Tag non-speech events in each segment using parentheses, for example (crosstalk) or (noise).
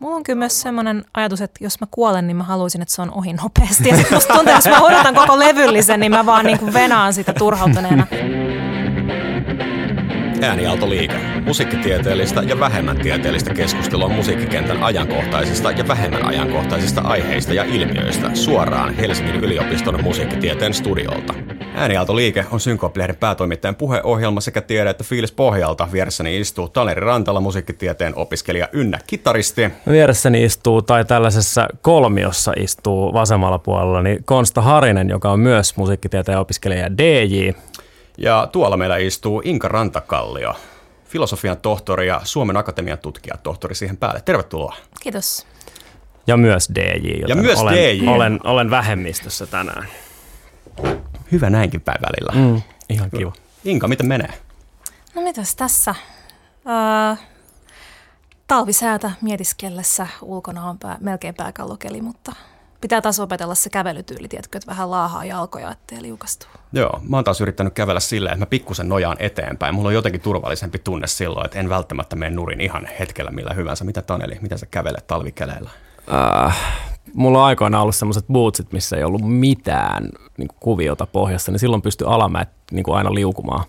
mulla on kyllä myös semmoinen ajatus, että jos mä kuolen, niin mä haluaisin, että se on ohi nopeasti. Ja sitten musta tuntuu, että jos mä odotan koko levyllisen, niin mä vaan niin kuin venaan sitä turhautuneena. Äänialtoliike. Musiikkitieteellistä ja vähemmän tieteellistä keskustelua musiikkikentän ajankohtaisista ja vähemmän ajankohtaisista aiheista ja ilmiöistä suoraan Helsingin yliopiston musiikkitieteen studiolta. Äänialtoliike on Synkoplehden päätoimittajan puheohjelma sekä tiede- että fiilis pohjalta. Vieressäni istuu Taneri Rantala, musiikkitieteen opiskelija ynnä kitaristi. Vieressäni istuu, tai tällaisessa kolmiossa istuu vasemmalla puolella, niin Konsta Harinen, joka on myös musiikkitieteen opiskelija DJ. Ja tuolla meillä istuu Inka Rantakallio, filosofian tohtori ja Suomen Akatemian tutkija tohtori siihen päälle. Tervetuloa. Kiitos. Ja myös DJ, joten Ja myös olen, DJ. Olen, olen vähemmistössä tänään. Hyvä näinkin päin välillä. Mm, ihan kiva. Inka, miten menee? No mitäs tässä? Öö, talvisäätä mietiskellessä ulkona on pää, melkein pääkallokeli, mutta pitää taas opetella se kävelytyyli, tiedätkö, että vähän laahaa jalkoja, ettei liukastu. Joo, mä oon taas yrittänyt kävellä silleen, että mä pikkusen nojaan eteenpäin. Mulla on jotenkin turvallisempi tunne silloin, että en välttämättä mene nurin ihan hetkellä millä hyvänsä. Mitä Taneli, mitä sä kävelet talvikeleillä? Äh, mulla on aikoina ollut semmoiset bootsit, missä ei ollut mitään niin kuviota pohjassa, niin silloin pystyi alamäet niin aina liukumaan,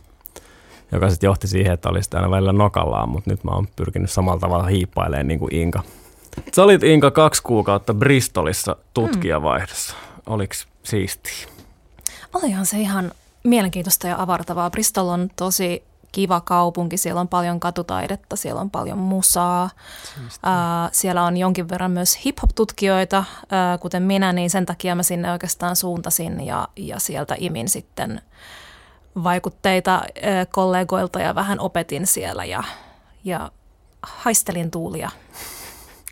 joka sitten johti siihen, että olisi aina välillä nokallaan, mutta nyt mä oon pyrkinyt samalla tavalla hiippailemaan niin kuin Inka. Sä olit Inka kaksi kuukautta Bristolissa tutkijavaihdossa. Oliko siistiä? Olihan se ihan mielenkiintoista ja avartavaa. Bristol on tosi kiva kaupunki, siellä on paljon katutaidetta, siellä on paljon musaa. Ää, siellä on jonkin verran myös hip-hop-tutkijoita, ää, kuten minä, niin sen takia mä sinne oikeastaan suuntasin ja, ja sieltä imin sitten vaikutteita ää, kollegoilta ja vähän opetin siellä ja, ja haistelin tuulia.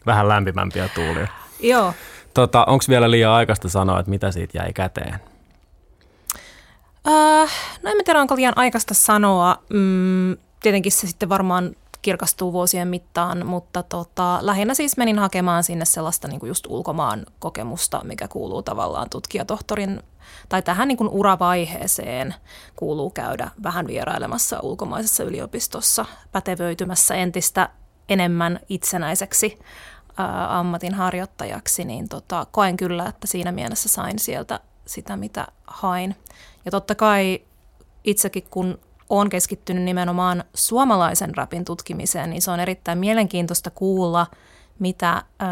Vähän lämpimämpiä tuulia. Joo. Tota, Onko vielä liian aikaista sanoa, että mitä siitä jäi käteen? Äh, no en mä tiedä, onko liian aikaista sanoa. Mm, tietenkin se sitten varmaan kirkastuu vuosien mittaan, mutta tota, lähinnä siis menin hakemaan sinne sellaista niin kuin just ulkomaan kokemusta, mikä kuuluu tavallaan tutkijatohtorin tai tähän niin kuin uravaiheeseen kuuluu käydä vähän vierailemassa ulkomaisessa yliopistossa, pätevöitymässä entistä enemmän itsenäiseksi ää, ammatinharjoittajaksi, niin tota, koen kyllä, että siinä mielessä sain sieltä sitä, mitä hain. Ja totta kai itsekin, kun olen keskittynyt nimenomaan suomalaisen rapin tutkimiseen, niin se on erittäin mielenkiintoista kuulla, mitä ö,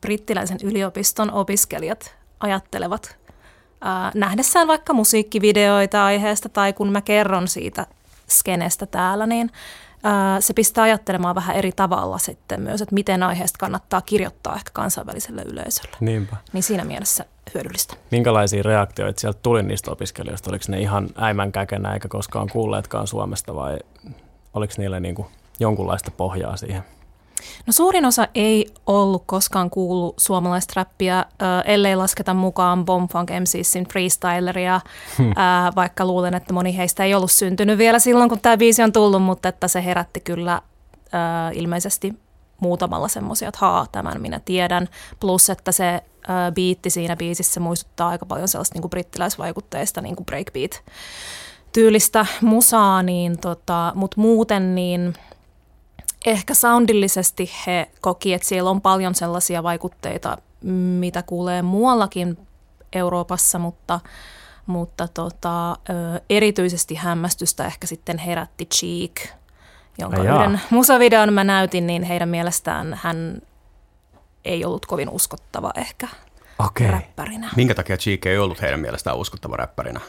brittiläisen yliopiston opiskelijat ajattelevat ö, nähdessään vaikka musiikkivideoita aiheesta tai kun mä kerron siitä skenestä täällä, niin se pistää ajattelemaan vähän eri tavalla sitten myös, että miten aiheesta kannattaa kirjoittaa ehkä kansainväliselle yleisölle. Niinpä. Niin siinä mielessä hyödyllistä. Minkälaisia reaktioita sieltä tuli niistä opiskelijoista? Oliko ne ihan äimän käkenä eikä koskaan kuulleetkaan Suomesta vai oliko niillä niin kuin jonkunlaista pohjaa siihen? No suurin osa ei ollut koskaan kuullut suomalaista räppiä, äh, ellei lasketa mukaan Bombfunk MCsin freestyleria, hmm. äh, vaikka luulen, että moni heistä ei ollut syntynyt vielä silloin, kun tämä biisi on tullut, mutta että se herätti kyllä äh, ilmeisesti muutamalla semmoisia, että haa, tämän minä tiedän. Plus, että se äh, biitti siinä biisissä muistuttaa aika paljon sellaista niin kuin brittiläisvaikutteista niin kuin breakbeat tyylistä musaa, niin tota, mutta muuten niin ehkä soundillisesti he koki, että siellä on paljon sellaisia vaikutteita, mitä kuulee muuallakin Euroopassa, mutta, mutta tota, erityisesti hämmästystä ehkä sitten herätti Cheek, jonka Ai jaa. yhden musavideon mä näytin, niin heidän mielestään hän ei ollut kovin uskottava ehkä Okei. räppärinä. Minkä takia Cheek ei ollut heidän mielestään uskottava räppärinä?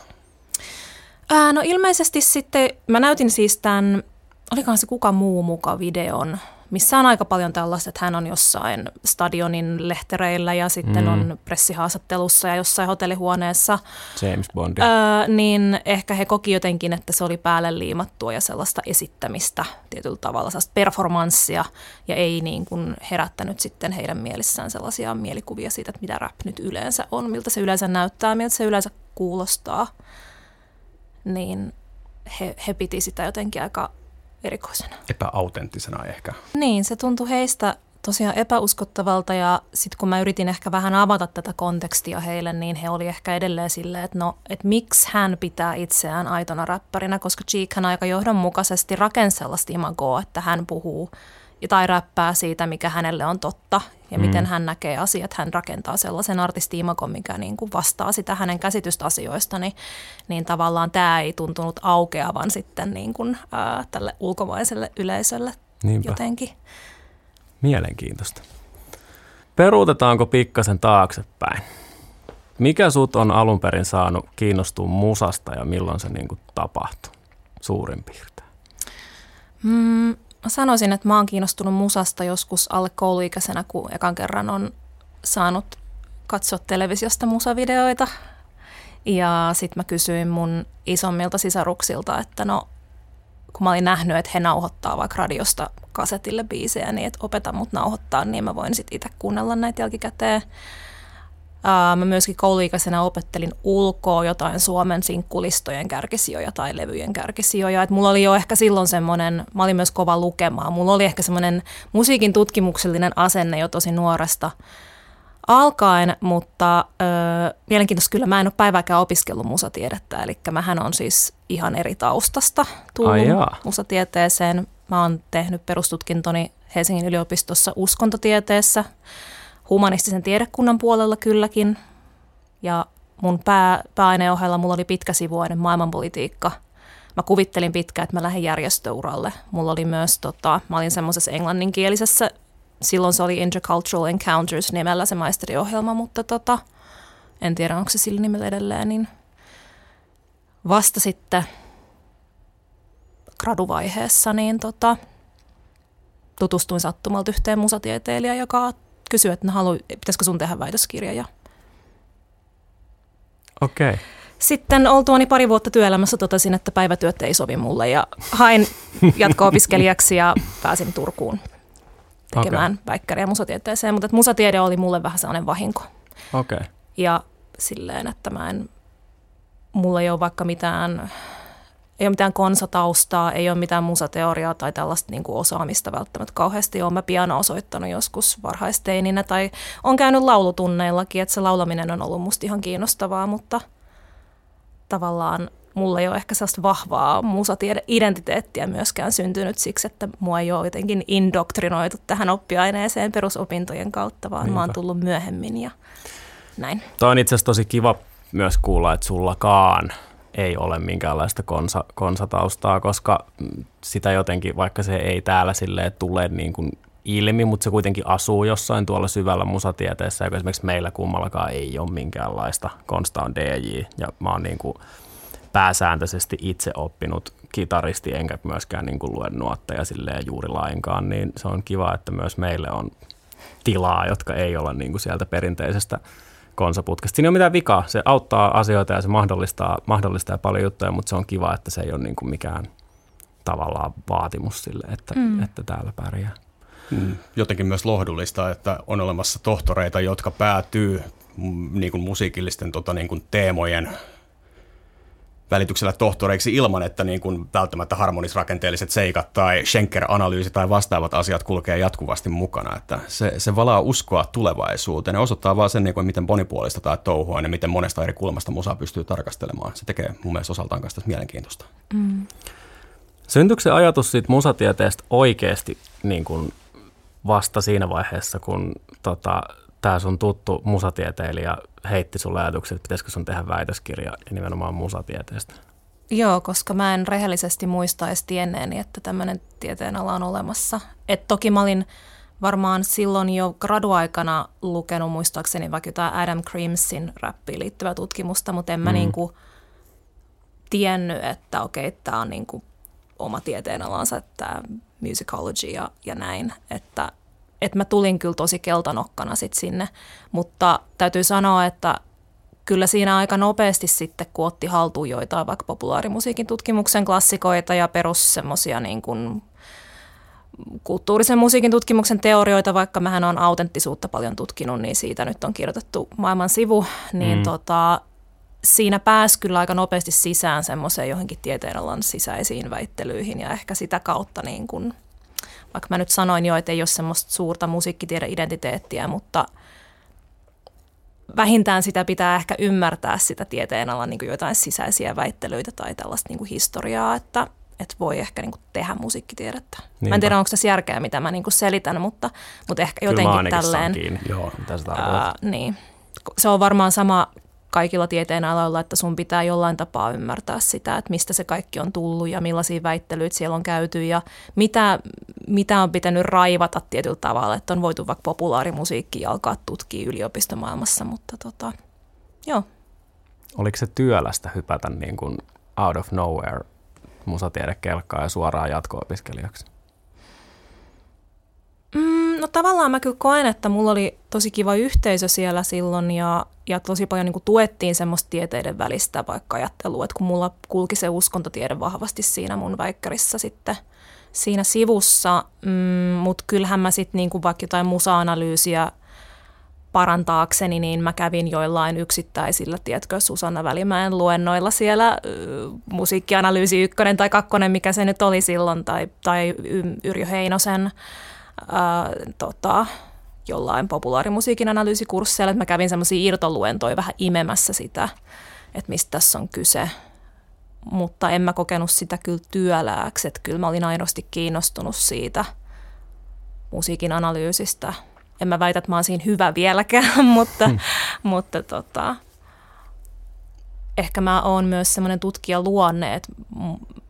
Ää, no ilmeisesti sitten, mä näytin siis tämän, olikohan se kuka muu muka videon, missä on aika paljon tällaista, että hän on jossain stadionin lehtereillä ja sitten mm. on pressihaastattelussa ja jossain hotellihuoneessa. James Bond. Öö, niin ehkä he koki jotenkin, että se oli päälle liimattua ja sellaista esittämistä tietyllä tavalla, sellaista performanssia ja ei niin kuin herättänyt sitten heidän mielissään sellaisia mielikuvia siitä, että mitä rap nyt yleensä on, miltä se yleensä näyttää, miltä se yleensä kuulostaa. Niin he, he piti sitä jotenkin aika erikoisena. Epäautenttisena ehkä. Niin, se tuntui heistä tosiaan epäuskottavalta ja sitten kun mä yritin ehkä vähän avata tätä kontekstia heille, niin he oli ehkä edelleen silleen, että no, että miksi hän pitää itseään aitona räppärinä, koska Cheek hän aika johdonmukaisesti rakensi sellaista imagoa, että hän puhuu tai räppää siitä, mikä hänelle on totta ja mm. miten hän näkee asiat. Hän rakentaa sellaisen artistiimakon, mikä niin kuin vastaa sitä hänen käsitystä asioista, niin, niin tavallaan tämä ei tuntunut aukeavan sitten niin kuin, ää, tälle ulkomaiselle yleisölle Niinpä. jotenkin. Mielenkiintoista. Peruutetaanko pikkasen taaksepäin? Mikä sut on alun perin saanut kiinnostua musasta ja milloin se niin kuin tapahtui suurin piirtein? Mm, Mä sanoisin, että mä oon kiinnostunut musasta joskus alle kouluikäisenä, kun ekan kerran on saanut katsoa televisiosta musavideoita. Ja sitten mä kysyin mun isommilta sisaruksilta, että no kun mä olin nähnyt, että he nauhoittaa vaikka radiosta kasetille biisejä, niin että opeta mut nauhoittaa, niin mä voin sitten itse kuunnella näitä jälkikäteen. Mä myöskin kouluikäisenä opettelin ulkoa jotain Suomen sinkkulistojen kärkisijoja tai levyjen kärkisijoja. Et mulla oli jo ehkä silloin semmoinen, mä olin myös kova lukemaan, mulla oli ehkä semmoinen musiikin tutkimuksellinen asenne jo tosi nuoresta alkaen, mutta ö, mielenkiintoista kyllä mä en ole päivääkään opiskellut musatiedettä, eli mähän on siis ihan eri taustasta tullut Ai musatieteeseen. Mä oon tehnyt perustutkintoni Helsingin yliopistossa uskontotieteessä – humanistisen tiedekunnan puolella kylläkin. Ja mun pää, pääaineen ohella mulla oli pitkäsivuinen maailmanpolitiikka. Mä kuvittelin pitkään, että mä lähden järjestöuralle. Mulla oli myös, tota, mä olin semmoisessa englanninkielisessä, silloin se oli Intercultural Encounters nimellä se maisteriohjelma, mutta tota, en tiedä onko se sillä nimellä edelleen, niin vasta sitten graduvaiheessa niin tota, tutustuin sattumalta yhteen musatieteilijään, joka kysyi, että halu, pitäisikö sun tehdä väitöskirja. Ja Okei. Okay. Sitten oltuani pari vuotta työelämässä totesin, että päivätyöt ei sovi mulle ja hain jatko-opiskelijaksi ja pääsin Turkuun tekemään okay. väikkäriä musatieteeseen, mutta musatiede oli mulle vähän sellainen vahinko. Okay. Ja silleen, että mä en, mulla ei ole vaikka mitään ei ole mitään konsataustaa, ei ole mitään musateoriaa tai tällaista niin kuin osaamista välttämättä kauheasti. Olen mä piano osoittanut joskus varhaisteininä tai on käynyt laulutunneillakin, että se laulaminen on ollut musta ihan kiinnostavaa, mutta tavallaan mulla ei ole ehkä sellaista vahvaa musatiede-identiteettiä myöskään syntynyt siksi, että mua ei ole jotenkin indoktrinoitu tähän oppiaineeseen perusopintojen kautta, vaan Niinpä. mä oon tullut myöhemmin ja näin. Tämä on itse asiassa tosi kiva myös kuulla, että sullakaan – ei ole minkäänlaista konsa, konsataustaa, koska sitä jotenkin, vaikka se ei täällä silleen tule niin kuin ilmi, mutta se kuitenkin asuu jossain tuolla syvällä musatieteessä, joka esimerkiksi meillä kummallakaan ei ole minkäänlaista. Konsta on DJ ja mä oon niin kuin pääsääntöisesti itse oppinut kitaristi, enkä myöskään niin kuin lue nuotteja silleen juuri lainkaan, niin se on kiva, että myös meille on tilaa, jotka ei ole niin kuin sieltä perinteisestä konsaputkesta. Siinä ei ole mitään vikaa. Se auttaa asioita ja se mahdollistaa, mahdollistaa paljon juttuja, mutta se on kiva, että se ei ole niin kuin mikään tavallaan vaatimus sille, että, mm. että täällä pärjää. Mm. Jotenkin myös lohdullista, että on olemassa tohtoreita, jotka päätyy mm, niin kuin musiikillisten tota, niin kuin teemojen välityksellä tohtoreiksi ilman, että niin kuin välttämättä harmonisrakenteelliset seikat tai Schenker-analyysi tai vastaavat asiat kulkee jatkuvasti mukana. Että se, se valaa uskoa tulevaisuuteen ja osoittaa vaan sen, niin kuin, miten monipuolista tämä touhu on ja miten monesta eri kulmasta musaa pystyy tarkastelemaan. Se tekee mun mielestä osaltaan kanssa mielenkiintoista. Mm. Syntyykö se ajatus siitä musatieteestä oikeasti niin kuin vasta siinä vaiheessa, kun tota, tämä sun tuttu musatieteilijä heitti sulle ajatukset, että pitäisikö sun tehdä väitöskirja ja nimenomaan musatieteestä? Joo, koska mä en rehellisesti muista edes tienneeni, että tämmöinen tieteenala on olemassa. Et toki mä olin varmaan silloin jo graduaikana lukenut muistaakseni vaikka jotain Adam Creamsin rappiin liittyvää tutkimusta, mutta en mä mm. niinku tiennyt, että okei, tämä on niinku oma tieteenalansa, tämä musicology ja, ja näin, että että mä tulin kyllä tosi keltanokkana sit sinne, mutta täytyy sanoa, että kyllä siinä aika nopeasti sitten, kun otti haltuun joitain vaikka populaarimusiikin tutkimuksen klassikoita ja perus semmoisia niin kuin kulttuurisen musiikin tutkimuksen teorioita, vaikka mähän on autenttisuutta paljon tutkinut, niin siitä nyt on kirjoitettu maailman sivu, niin mm. tota, siinä pääsi kyllä aika nopeasti sisään semmoiseen johonkin tieteenalan sisäisiin väittelyihin ja ehkä sitä kautta niin kuin – vaikka mä nyt sanoin jo, että ei ole semmoista suurta musiikkitiede-identiteettiä, mutta vähintään sitä pitää ehkä ymmärtää sitä tieteenalan niin jotain sisäisiä väittelyitä tai tällaista niin kuin historiaa, että, että voi ehkä niin kuin tehdä musiikkitiedettä. Niinpä. Mä en tiedä, onko tässä järkeä, mitä mä niin kuin selitän, mutta, mutta ehkä Kyllä jotenkin tälleen. Joo, mitä se ää, niin. Se on varmaan sama kaikilla tieteen aloilla, että sun pitää jollain tapaa ymmärtää sitä, että mistä se kaikki on tullut ja millaisia väittelyitä siellä on käyty ja mitä, mitä on pitänyt raivata tietyllä tavalla, että on voitu vaikka populaarimusiikki alkaa tutkia yliopistomaailmassa, mutta tota, joo. Oliko se työlästä hypätä niin kuin out of nowhere musatiedekelkkaa ja suoraan jatko-opiskelijaksi? Mm, no tavallaan mä kyllä koen, että mulla oli tosi kiva yhteisö siellä silloin ja, ja tosi paljon niin kuin tuettiin semmoista tieteiden välistä vaikka ajattelua, että kun mulla kulki se uskontotiede vahvasti siinä mun väikkärissä sitten siinä sivussa, mm, mutta kyllähän mä sitten niin vaikka jotain musa-analyysiä parantaakseni, niin mä kävin joillain yksittäisillä, tiedätkö, Susanna Välimäen luennoilla siellä äh, musiikkianalyysi ykkönen tai kakkonen, mikä se nyt oli silloin, tai, tai Yrjö Heinosen ää, tota, jollain populaarimusiikin analyysikursseilla, että mä kävin semmoisia irtoluentoja vähän imemässä sitä, että mistä tässä on kyse. Mutta en mä kokenut sitä kyllä työlääksi, että kyllä mä olin aidosti kiinnostunut siitä musiikin analyysistä. En mä väitä, että mä oon siinä hyvä vieläkään, (laughs) mutta, hmm. mutta tota, ehkä mä oon myös semmoinen tutkijaluonne, että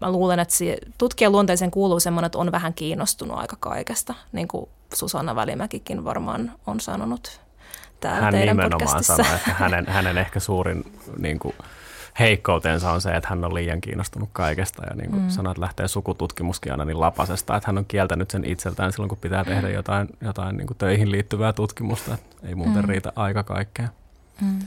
mä luulen, että tutkijan luonteeseen kuuluu semmoinen, että on vähän kiinnostunut aika kaikesta, niin kuin Susanna Välimäkikin varmaan on sanonut täällä Hän teidän nimenomaan sanoi, että hänen, hänen ehkä suurin niin kuin, heikkoutensa on se, että hän on liian kiinnostunut kaikesta ja niin kuin mm. että lähtee sukututkimuskin aina niin lapasesta, että hän on kieltänyt sen itseltään silloin, kun pitää tehdä jotain, jotain niin kuin töihin liittyvää tutkimusta, että ei muuten mm. riitä aika kaikkea. Mm.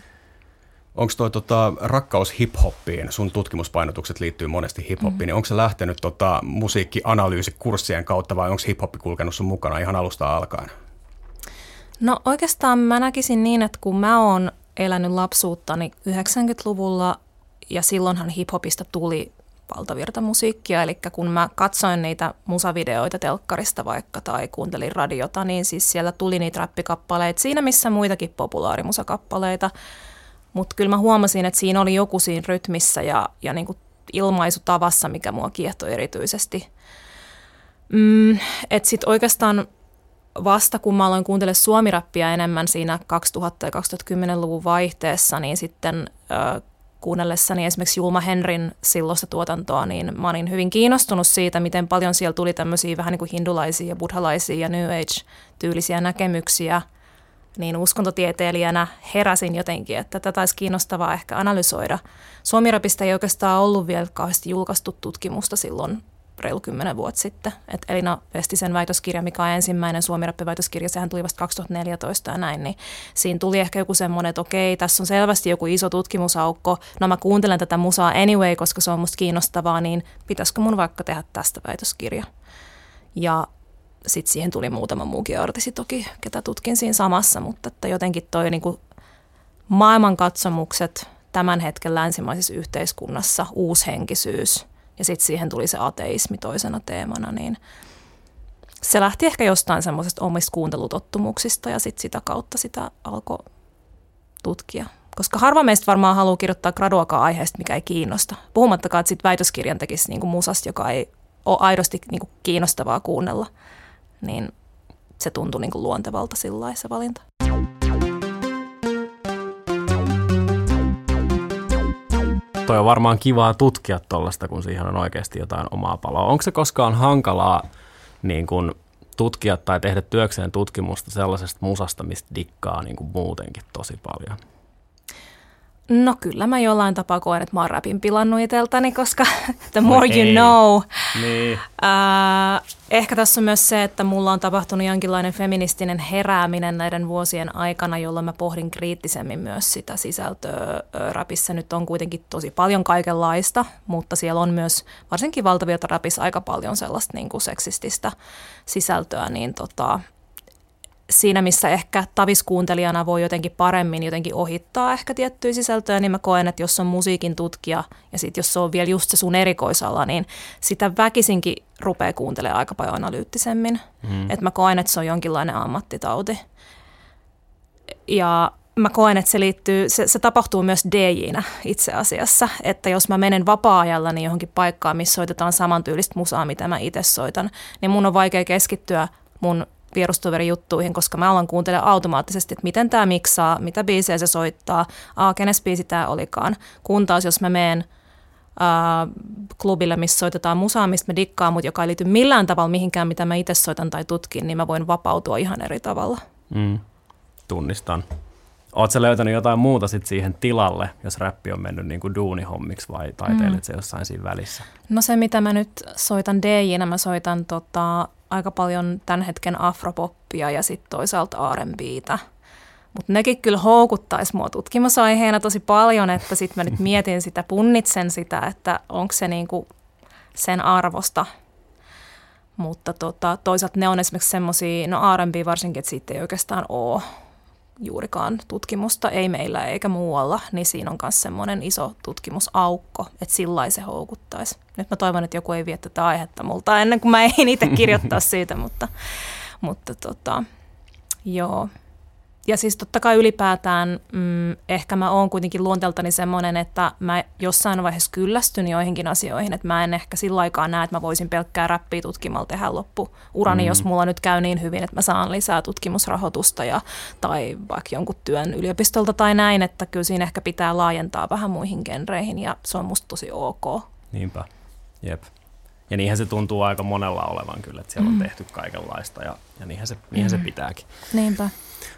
Onko toi tota, rakkaus hip-hoppiin, sun tutkimuspainotukset liittyy monesti hip-hoppiin, mm. niin onko se lähtenyt tota, musiikkianalyysikurssien kautta vai onko hip-hoppi kulkenut sun mukana ihan alusta alkaen? No oikeastaan mä näkisin niin, että kun mä oon elänyt lapsuuttani 90-luvulla ja silloinhan hip-hopista tuli valtavirtamusiikkia, eli kun mä katsoin niitä musavideoita telkkarista vaikka tai kuuntelin radiota, niin siis siellä tuli niitä räppikappaleita siinä missä muitakin populaarimusakappaleita, mutta kyllä mä huomasin, että siinä oli joku siinä rytmissä ja, ja niin ilmaisutavassa, mikä mua kiehtoi erityisesti. Mm, että sitten oikeastaan vasta kun mä aloin kuuntelemaan suomirappia enemmän siinä 2000- ja 2010-luvun vaihteessa, niin sitten äh, kuunnellessani esimerkiksi Julma Henrin silloista tuotantoa, niin mä olin hyvin kiinnostunut siitä, miten paljon siellä tuli tämmöisiä vähän niin kuin hindulaisia ja buddhalaisia ja New Age-tyylisiä näkemyksiä – niin uskontotieteilijänä heräsin jotenkin, että tätä olisi kiinnostavaa ehkä analysoida. Suomirapista ei oikeastaan ollut vielä kauheasti julkaistu tutkimusta silloin reilu kymmenen vuotta sitten. Et Elina Vestisen väitöskirja, mikä on ensimmäinen suomirappiväitöskirja, sehän tuli vasta 2014 ja näin, niin siinä tuli ehkä joku semmoinen, että okei, tässä on selvästi joku iso tutkimusaukko, no mä kuuntelen tätä musaa anyway, koska se on musta kiinnostavaa, niin pitäisikö mun vaikka tehdä tästä väitöskirja? Ja sitten siihen tuli muutama muukin artisti toki, ketä tutkin siinä samassa, mutta että jotenkin toi niin kuin maailmankatsomukset tämän hetken länsimaisessa yhteiskunnassa, uushenkisyys ja sitten siihen tuli se ateismi toisena teemana, niin se lähti ehkä jostain semmoisesta omista kuuntelutottumuksista ja sitten sitä kautta sitä alkoi tutkia. Koska harva meistä varmaan haluaa kirjoittaa graduakaan aiheesta, mikä ei kiinnosta. Puhumattakaan, että sitten väitöskirjan tekisi niin kuin musasta, joka ei ole aidosti niin kuin kiinnostavaa kuunnella niin se tuntui niin kuin luontevalta sillä se valinta. Toi on varmaan kivaa tutkia tuollaista, kun siihen on oikeasti jotain omaa paloa. Onko se koskaan hankalaa niin kuin tutkia tai tehdä työkseen tutkimusta sellaisesta musasta, mistä dikkaa niin kuin muutenkin tosi paljon? No kyllä mä jollain tapaa koen, että mä oon räpin pilannut iteltäni, koska (laughs) the more no you know. Niin. Äh, ehkä tässä on myös se, että mulla on tapahtunut jonkinlainen feministinen herääminen näiden vuosien aikana, jolloin mä pohdin kriittisemmin myös sitä sisältöä. Räpissä nyt on kuitenkin tosi paljon kaikenlaista, mutta siellä on myös varsinkin valtavirta rapissa aika paljon sellaista niin kuin seksististä sisältöä, niin tota, siinä, missä ehkä taviskuuntelijana voi jotenkin paremmin jotenkin ohittaa ehkä tiettyjä sisältöjä, niin mä koen, että jos on musiikin tutkija ja sitten jos se on vielä just se sun erikoisala, niin sitä väkisinkin rupeaa kuuntelemaan aika paljon analyyttisemmin. Mm. Että mä koen, että se on jonkinlainen ammattitauti. Ja mä koen, että se liittyy, se, se tapahtuu myös DJ-nä itse asiassa, että jos mä menen vapaa-ajalla niin johonkin paikkaan, missä soitetaan samantyylistä musaa, mitä mä itse soitan, niin mun on vaikea keskittyä mun vierustoverijuttuihin, koska mä alan kuuntelemaan automaattisesti, että miten tämä miksaa, mitä biisejä se soittaa, aa, kenes biisi tämä olikaan. Kun taas jos mä menen äh, klubille, missä soitetaan musaa, mistä mä dikkaan, mutta joka ei liity millään tavalla mihinkään, mitä mä itse soitan tai tutkin, niin mä voin vapautua ihan eri tavalla. Mm. Tunnistan. Oletko löytänyt jotain muuta sit siihen tilalle, jos räppi on mennyt niin kuin duunihommiksi vai taiteilet mm. se jossain siinä välissä? No se, mitä mä nyt soitan DJnä, mä soitan tota, aika paljon tämän hetken afropoppia ja sitten toisaalta R&Btä. Mutta nekin kyllä houkuttaisi mua tutkimusaiheena tosi paljon, että sitten mä nyt (laughs) mietin sitä, punnitsen sitä, että onko se niinku sen arvosta. Mutta tota, toisaalta ne on esimerkiksi semmoisia, no R&B varsinkin, että siitä ei oikeastaan ole juurikaan tutkimusta, ei meillä eikä muualla, niin siinä on myös semmoinen iso tutkimusaukko, että sillä se houkuttaisi. Nyt mä toivon, että joku ei vie tätä aihetta multa ennen kuin mä en itse kirjoittaa (laughs) siitä, mutta, mutta tota, joo ja siis totta kai ylipäätään mm, ehkä mä oon kuitenkin luonteeltani semmoinen, että mä jossain vaiheessa kyllästyn joihinkin asioihin, että mä en ehkä sillä aikaa näe, että mä voisin pelkkää räppiä tutkimalla tehdä loppu urani, mm. jos mulla nyt käy niin hyvin, että mä saan lisää tutkimusrahoitusta ja, tai vaikka jonkun työn yliopistolta tai näin, että kyllä siinä ehkä pitää laajentaa vähän muihin genreihin ja se on musta tosi ok. Niinpä, jep. Ja niinhän se tuntuu aika monella olevan kyllä, että siellä mm. on tehty kaikenlaista ja, ja niinhän, se, niinhän mm. se pitääkin. Niinpä.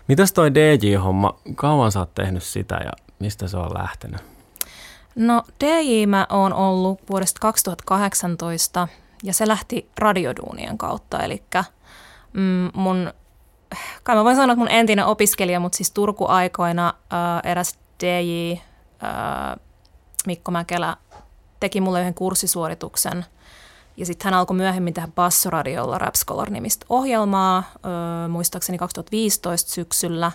Mitäs toi DJ-homma, kauan sä oot tehnyt sitä ja mistä se on lähtenyt? No DJ mä oon ollut vuodesta 2018 ja se lähti radioduunien kautta, eli mm, mun, kai mä voin sanoa, että mun entinen opiskelija, mutta siis Turku-aikoina äh, eräs DJ äh, Mikko Mäkelä teki mulle yhden kurssisuorituksen – ja sitten hän alkoi myöhemmin tehdä Bassoradiolla Rap Scholar-nimistä ohjelmaa, öö, muistaakseni 2015 syksyllä.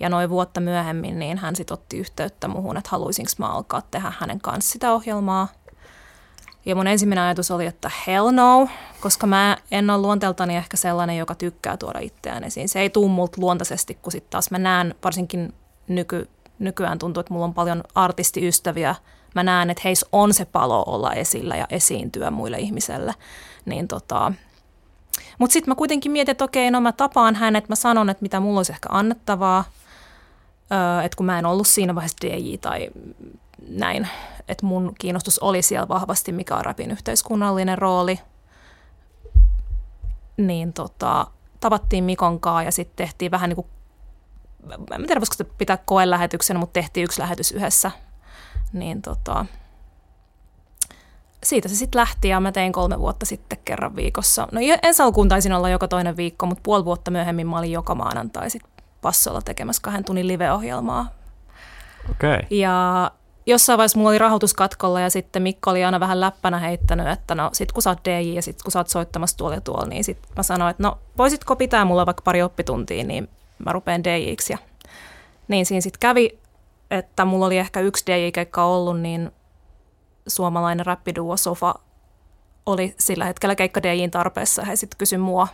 Ja noin vuotta myöhemmin niin hän sitten otti yhteyttä muuhun, että haluaisinko mä alkaa tehdä hänen kanssa sitä ohjelmaa. Ja mun ensimmäinen ajatus oli, että hell no, koska mä en ole luonteeltani ehkä sellainen, joka tykkää tuoda itseään esiin. Se ei tuu multa luontaisesti, kun sitten taas mä näen, varsinkin nyky, nykyään tuntuu, että mulla on paljon artistiystäviä – mä näen, että heis on se palo olla esillä ja esiintyä muille ihmiselle. Niin tota, mutta sitten mä kuitenkin mietin, että okei, no mä tapaan hänet, mä sanon, että mitä mulla olisi ehkä annettavaa, että kun mä en ollut siinä vaiheessa DJ tai näin, että mun kiinnostus oli siellä vahvasti, mikä on rapin yhteiskunnallinen rooli, niin tota, tavattiin Mikon kanssa ja sitten tehtiin vähän niin kuin, en tiedä voisiko pitää koelähetyksen, mutta tehtiin yksi lähetys yhdessä niin tota, siitä se sitten lähti ja mä tein kolme vuotta sitten kerran viikossa. No ensi alkuun taisin olla joka toinen viikko, mutta puoli vuotta myöhemmin mä olin joka maanantai sit passolla tekemässä kahden tunnin live-ohjelmaa. Okay. Ja jossain vaiheessa mulla oli rahoituskatkolla ja sitten Mikko oli aina vähän läppänä heittänyt, että no sit kun sä oot DJ ja sit kun sä oot soittamassa tuolla ja tuolla, niin sit mä sanoin, että no voisitko pitää mulla vaikka pari oppituntia, niin mä rupean DJiksi. Ja niin siinä sitten kävi että mulla oli ehkä yksi DJ-keikka ollut, niin suomalainen rappiduo Sofa oli sillä hetkellä keikka DJin tarpeessa. He sitten kysyi mua.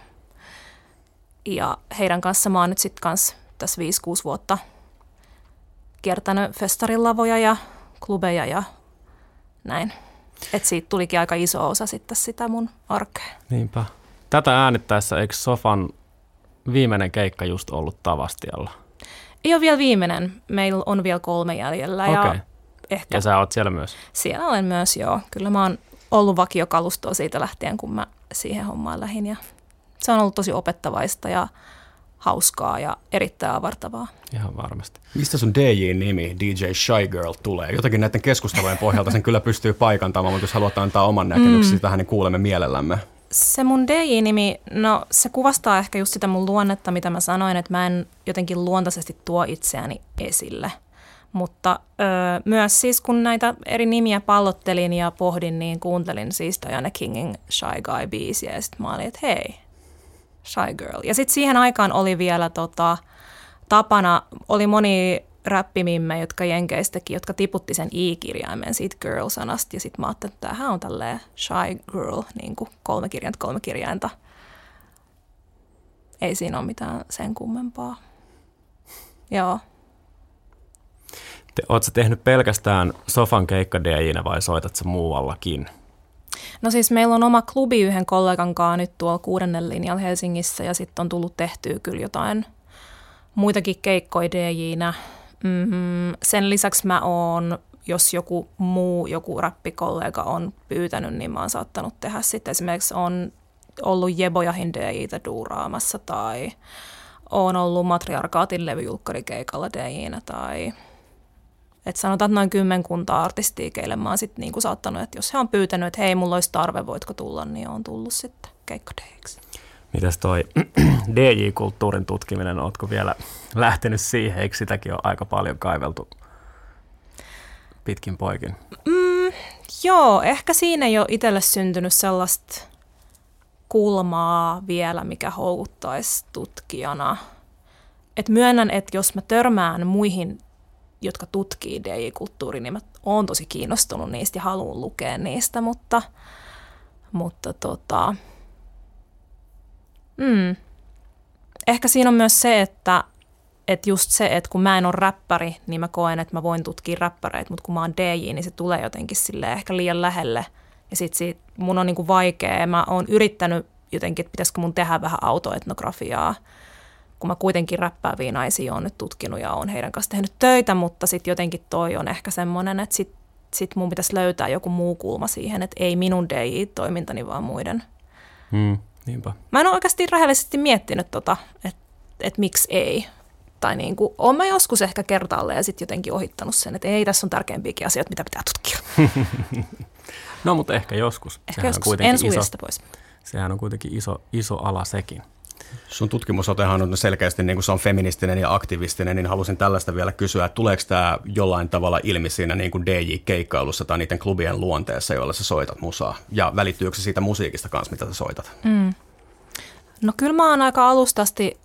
Ja heidän kanssa mä oon nyt sitten kanssa tässä 5-6 vuotta kiertänyt festarilavoja ja klubeja ja näin. Että siitä tulikin aika iso osa sitten sitä mun arkea. Niinpä. Tätä äänittäessä eikö Sofan viimeinen keikka just ollut Tavastialla? Ei ole vielä viimeinen. Meillä on vielä kolme jäljellä. Okay. Ja, ehkä, ja sä oot siellä myös? Siellä olen myös, joo. Kyllä mä oon ollut vakiokalustoa siitä lähtien, kun mä siihen hommaan lähdin. Ja se on ollut tosi opettavaista ja hauskaa ja erittäin avartavaa. Ihan varmasti. Mistä sun DJ-nimi DJ Shy Girl tulee? Jotakin näiden keskustelujen pohjalta sen kyllä pystyy paikantamaan, mutta jos haluat antaa oman näkemyksesi mm. tähän, niin kuulemme mielellämme. Se mun DJ-nimi, no se kuvastaa ehkä just sitä mun luonnetta, mitä mä sanoin, että mä en jotenkin luontaisesti tuo itseäni esille. Mutta öö, myös siis kun näitä eri nimiä pallottelin ja pohdin, niin kuuntelin siis Diana Kingin Shy Guy-biisiä ja sitten mä olin, että hei, Shy Girl. Ja sitten siihen aikaan oli vielä tota, tapana, oli moni räppimimme, jotka jenkeistäkin, jotka tiputti sen i-kirjaimen siitä girl-sanasta. Ja sitten mä ajattelin, että tämähän on tälleen shy girl, niin kuin kolme kirjainta, kolme kirjainta. Ei siinä ole mitään sen kummempaa. (laughs) Joo. Te, ootko tehnyt pelkästään sofan keikka vai soitat sä muuallakin? No siis meillä on oma klubi yhden kollegan kanssa nyt tuolla kuudennen linjalla Helsingissä ja sitten on tullut tehtyä kyllä jotain muitakin keikkoja DJnä. Mm-hmm. Sen lisäksi mä oon, jos joku muu, joku rappikollega on pyytänyt, niin mä oon saattanut tehdä sitten. Esimerkiksi on ollut Jebojahin DJitä duuraamassa tai on ollut Matriarkaatin levyjulkkarikeikalla DJnä tai et sanotaan, että noin kymmenkunta artistia, keille mä oon sit niinku saattanut, että jos he on pyytänyt, että hei, mulla olisi tarve, voitko tulla, niin on tullut sitten keikkadeiksi. Mitäs toi (clears throat) DJ-kulttuurin tutkiminen, ootko vielä lähtenyt siihen, eikö sitäkin ole aika paljon kaiveltu pitkin poikin? Mm, joo, ehkä siinä ei ole itselle syntynyt sellaista kulmaa vielä, mikä houkuttaisi tutkijana. Et myönnän, että jos mä törmään muihin jotka tutkii DJ-kulttuuria, niin mä oon tosi kiinnostunut niistä ja haluan lukea niistä, mutta, mutta tota, mm, ehkä siinä on myös se, että että just se, että kun mä en ole räppäri, niin mä koen, että mä voin tutkia räppäreitä, mutta kun mä oon DJ, niin se tulee jotenkin sille ehkä liian lähelle. Ja sit siitä mun on niinku vaikea. Mä oon yrittänyt jotenkin, että pitäisikö mun tehdä vähän autoetnografiaa kun mä kuitenkin räppääviä naisia on nyt tutkinut ja on heidän kanssa tehnyt töitä, mutta sitten jotenkin toi on ehkä semmoinen, että sitten sit mun pitäisi löytää joku muu kulma siihen, että ei minun DJ-toimintani, vaan muiden. Mm, niinpä. Mä en ole oikeasti rehellisesti miettinyt tota, että et miksi ei. Tai niin kuin, oon mä joskus ehkä kertaalle ja sitten jotenkin ohittanut sen, että ei, tässä on tärkeämpiäkin asioita, mitä pitää tutkia. (laughs) no, mutta ehkä joskus. Ehkä sehän joskus, en iso, pois. Sehän on kuitenkin iso, iso ala sekin. Sun tutkimusotehan on selkeästi, niin kuin se on feministinen ja aktivistinen, niin halusin tällaista vielä kysyä, että tuleeko tämä jollain tavalla ilmi siinä niin kuin DJ-keikkailussa tai niiden klubien luonteessa, joilla sä soitat musaa? Ja välittyykö se siitä musiikista kanssa, mitä sä soitat? Mm. No kyllä mä oon aika alustasti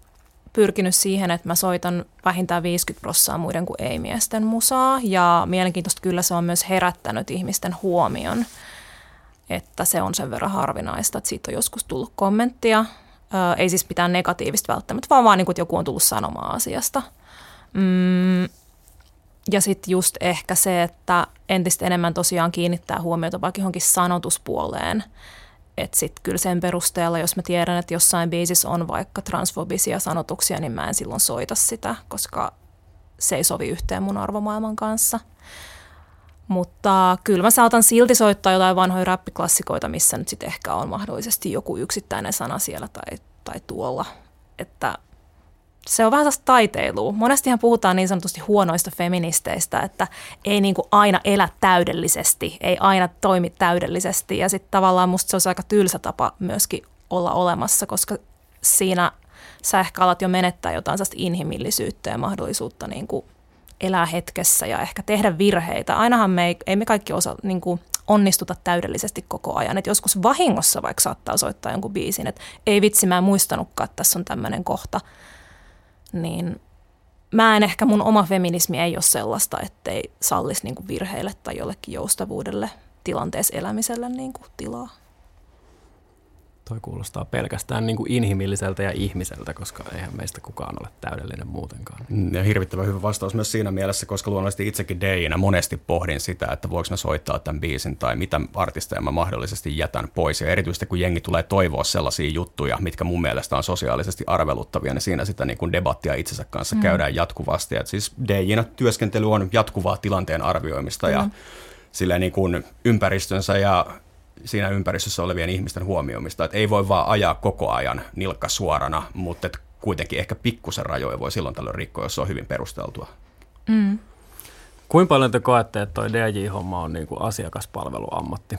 pyrkinyt siihen, että mä soitan vähintään 50 prossaa muiden kuin ei-miesten musaa. Ja mielenkiintoista kyllä se on myös herättänyt ihmisten huomion, että se on sen verran harvinaista, että siitä on joskus tullut kommenttia ei siis mitään negatiivista välttämättä, vaan vaan niin kuin, että joku on tullut sanomaan asiasta. Mm, ja sitten just ehkä se, että entistä enemmän tosiaan kiinnittää huomiota vaikka johonkin sanotuspuoleen. Että sitten kyllä sen perusteella, jos mä tiedän, että jossain biisissä on vaikka transfobisia sanotuksia, niin mä en silloin soita sitä, koska se ei sovi yhteen mun arvomaailman kanssa – mutta kyllä mä saatan silti soittaa jotain vanhoja räppiklassikoita, missä nyt sitten ehkä on mahdollisesti joku yksittäinen sana siellä tai, tai tuolla. Että se on vähän sellaista taiteilua. Monestihan puhutaan niin sanotusti huonoista feministeistä, että ei niin kuin aina elä täydellisesti, ei aina toimi täydellisesti. Ja sitten tavallaan musta se olisi aika tylsä tapa myöskin olla olemassa, koska siinä sä ehkä alat jo menettää jotain sellaista inhimillisyyttä ja mahdollisuutta niin kuin elää hetkessä ja ehkä tehdä virheitä. Ainahan me ei, ei me kaikki osa, niin kuin, onnistuta täydellisesti koko ajan. Et joskus vahingossa vaikka saattaa soittaa jonkun biisin, että ei vitsi, mä en muistanutkaan, että tässä on tämmöinen kohta. Niin mä en ehkä, mun oma feminismi ei ole sellaista, ettei sallisi niin virheille tai jollekin joustavuudelle tilanteessa elämiselle niin kuin tilaa. Toi kuulostaa pelkästään niin kuin inhimilliseltä ja ihmiseltä, koska eihän meistä kukaan ole täydellinen muutenkaan. Mm, ja hirvittävän hyvä vastaus myös siinä mielessä, koska luonnollisesti itsekin DJnä monesti pohdin sitä, että voiko mä soittaa tämän biisin tai mitä artisteja mä mahdollisesti jätän pois. Ja erityisesti kun jengi tulee toivoa sellaisia juttuja, mitkä mun mielestä on sosiaalisesti arveluttavia, niin siinä sitä niin kuin debattia itsensä kanssa mm. käydään jatkuvasti. Et siis DJnä työskentely on jatkuvaa tilanteen arvioimista mm. ja silleen niin kuin ympäristönsä ja siinä ympäristössä olevien ihmisten huomioimista, että ei voi vaan ajaa koko ajan nilkka suorana, mutta että kuitenkin ehkä pikkusen rajoja voi silloin tällöin rikkoa, jos se on hyvin perusteltua. Mm. Kuinka paljon te koette, että toi DJ-homma on niin kuin asiakaspalveluammatti?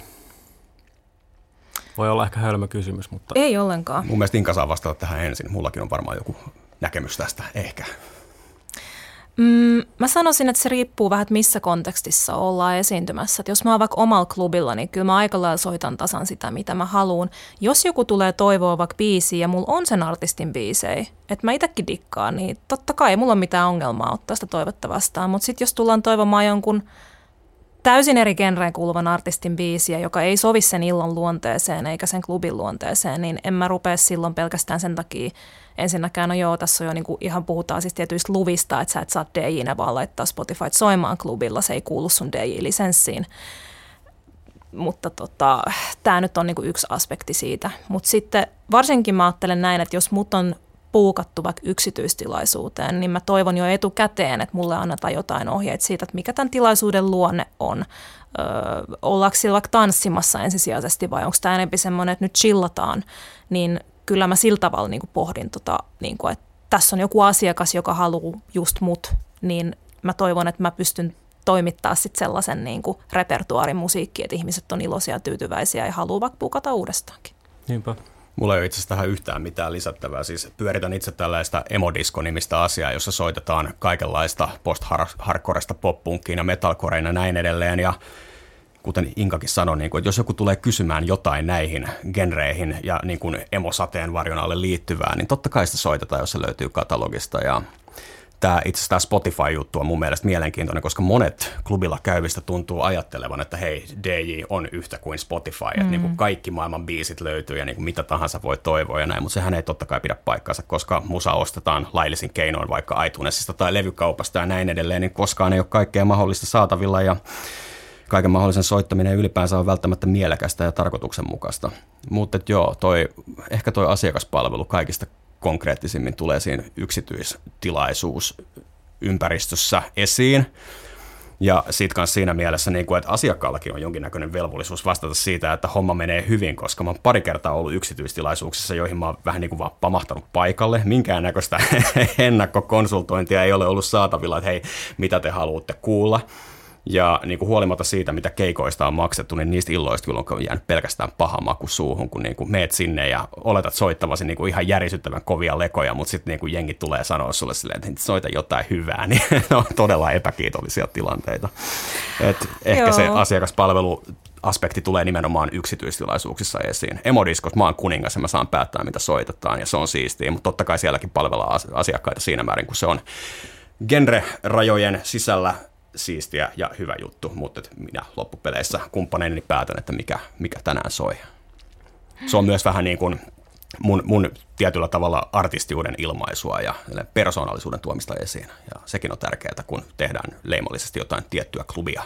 Voi olla ehkä hölmö kysymys, mutta... Ei ollenkaan. Mun mielestä Inka saa vastata tähän ensin. Mullakin on varmaan joku näkemys tästä, ehkä. Mm, mä sanoisin, että se riippuu vähän, että missä kontekstissa ollaan esiintymässä. Et jos mä oon vaikka omalla klubilla, niin kyllä mä aika lailla soitan tasan sitä, mitä mä haluan. Jos joku tulee toivoa vaikka biisiä ja mulla on sen artistin biisejä, että mä itsekin dikkaan, niin totta kai ei mulla ole mitään ongelmaa ottaa sitä toivetta vastaan. Mutta sitten jos tullaan toivomaan jonkun täysin eri genreen kuuluvan artistin biisiä, joka ei sovi sen illan luonteeseen eikä sen klubin luonteeseen, niin en mä rupea silloin pelkästään sen takia ensinnäkään, no joo, tässä on jo niinku ihan puhutaan siis tietyistä luvista, että sä et saa DJinä vaan laittaa Spotify soimaan klubilla, se ei kuulu sun DJ-lisenssiin. Mutta tota, tämä nyt on niinku yksi aspekti siitä. Mutta sitten varsinkin mä ajattelen näin, että jos mut on puukattu vaikka yksityistilaisuuteen, niin mä toivon jo etukäteen, että mulle annetaan jotain ohjeita siitä, että mikä tämän tilaisuuden luonne on. Öö, ollaanko siellä vaikka tanssimassa ensisijaisesti vai onko tämä enemmän semmoinen, että nyt chillataan, niin kyllä mä sillä tavalla niin kuin pohdin, tota, niin kuin, että tässä on joku asiakas, joka haluaa just mut, niin mä toivon, että mä pystyn toimittaa sitten sellaisen niin kuin repertuaarin musiikki, että ihmiset on iloisia ja tyytyväisiä ja haluaa vaikka pukata uudestaankin. Niinpä. Mulla ei ole itse asiassa tähän yhtään mitään lisättävää. Siis pyöritän itse tällaista emodisko-nimistä asiaa, jossa soitetaan kaikenlaista post-hardcoresta pop-punkkiin ja metalcoreen ja näin edelleen. Ja kuten Inkakin sanoi, niin kuin, että jos joku tulee kysymään jotain näihin genreihin ja niin kuin emosateen varjon alle liittyvää, niin totta kai sitä soitetaan, jos se löytyy katalogista. Ja tämä itse asiassa tämä Spotify-juttu on mun mielestä mielenkiintoinen, koska monet klubilla käyvistä tuntuu ajattelevan, että hei, DJ on yhtä kuin Spotify, mm. että niin kuin kaikki maailman biisit löytyy ja niin kuin mitä tahansa voi toivoa ja näin, mutta sehän ei totta kai pidä paikkaansa, koska musa ostetaan laillisin keinoin vaikka iTunesista tai levykaupasta ja näin edelleen, niin koskaan ei ole kaikkea mahdollista saatavilla ja kaiken mahdollisen soittaminen ylipäänsä on välttämättä mielekästä ja tarkoituksenmukaista. Mutta joo, toi, ehkä toi asiakaspalvelu kaikista konkreettisimmin tulee siinä yksityistilaisuus ympäristössä esiin. Ja sitten kanssa siinä mielessä, niin kuin, että asiakkaallakin on jonkinnäköinen velvollisuus vastata siitä, että homma menee hyvin, koska mä oon pari kertaa ollut yksityistilaisuuksissa, joihin mä oon vähän niin kuin vaan pamahtanut paikalle. Minkäännäköistä (laughs) ennakkokonsultointia ei ole ollut saatavilla, että hei, mitä te haluatte kuulla. Ja niin kuin huolimatta siitä, mitä keikoista on maksettu, niin niistä illoista kyllä on jäänyt pelkästään paha maku suuhun, kun niin kuin meet sinne ja oletat soittavasi niin kuin ihan järisyttävän kovia lekoja, mutta sitten niin kuin jengi tulee sanoa sulle silleen, että soita jotain hyvää, niin (laughs) ne on todella epäkiitollisia tilanteita. Et ehkä Joo. se asiakaspalvelu aspekti tulee nimenomaan yksityistilaisuuksissa esiin. Emodiskos mä oon kuningas ja mä saan päättää, mitä soitetaan ja se on siistiä, mutta totta kai sielläkin palvellaan asiakkaita siinä määrin, kun se on genre-rajojen sisällä siistiä ja hyvä juttu, mutta minä loppupeleissä kumppaneeni päätän, että mikä, mikä tänään soi. Se on myös vähän niin kuin mun, mun tietyllä tavalla artistiuden ilmaisua ja persoonallisuuden tuomista esiin. Ja sekin on tärkeää, kun tehdään leimallisesti jotain tiettyä klubia.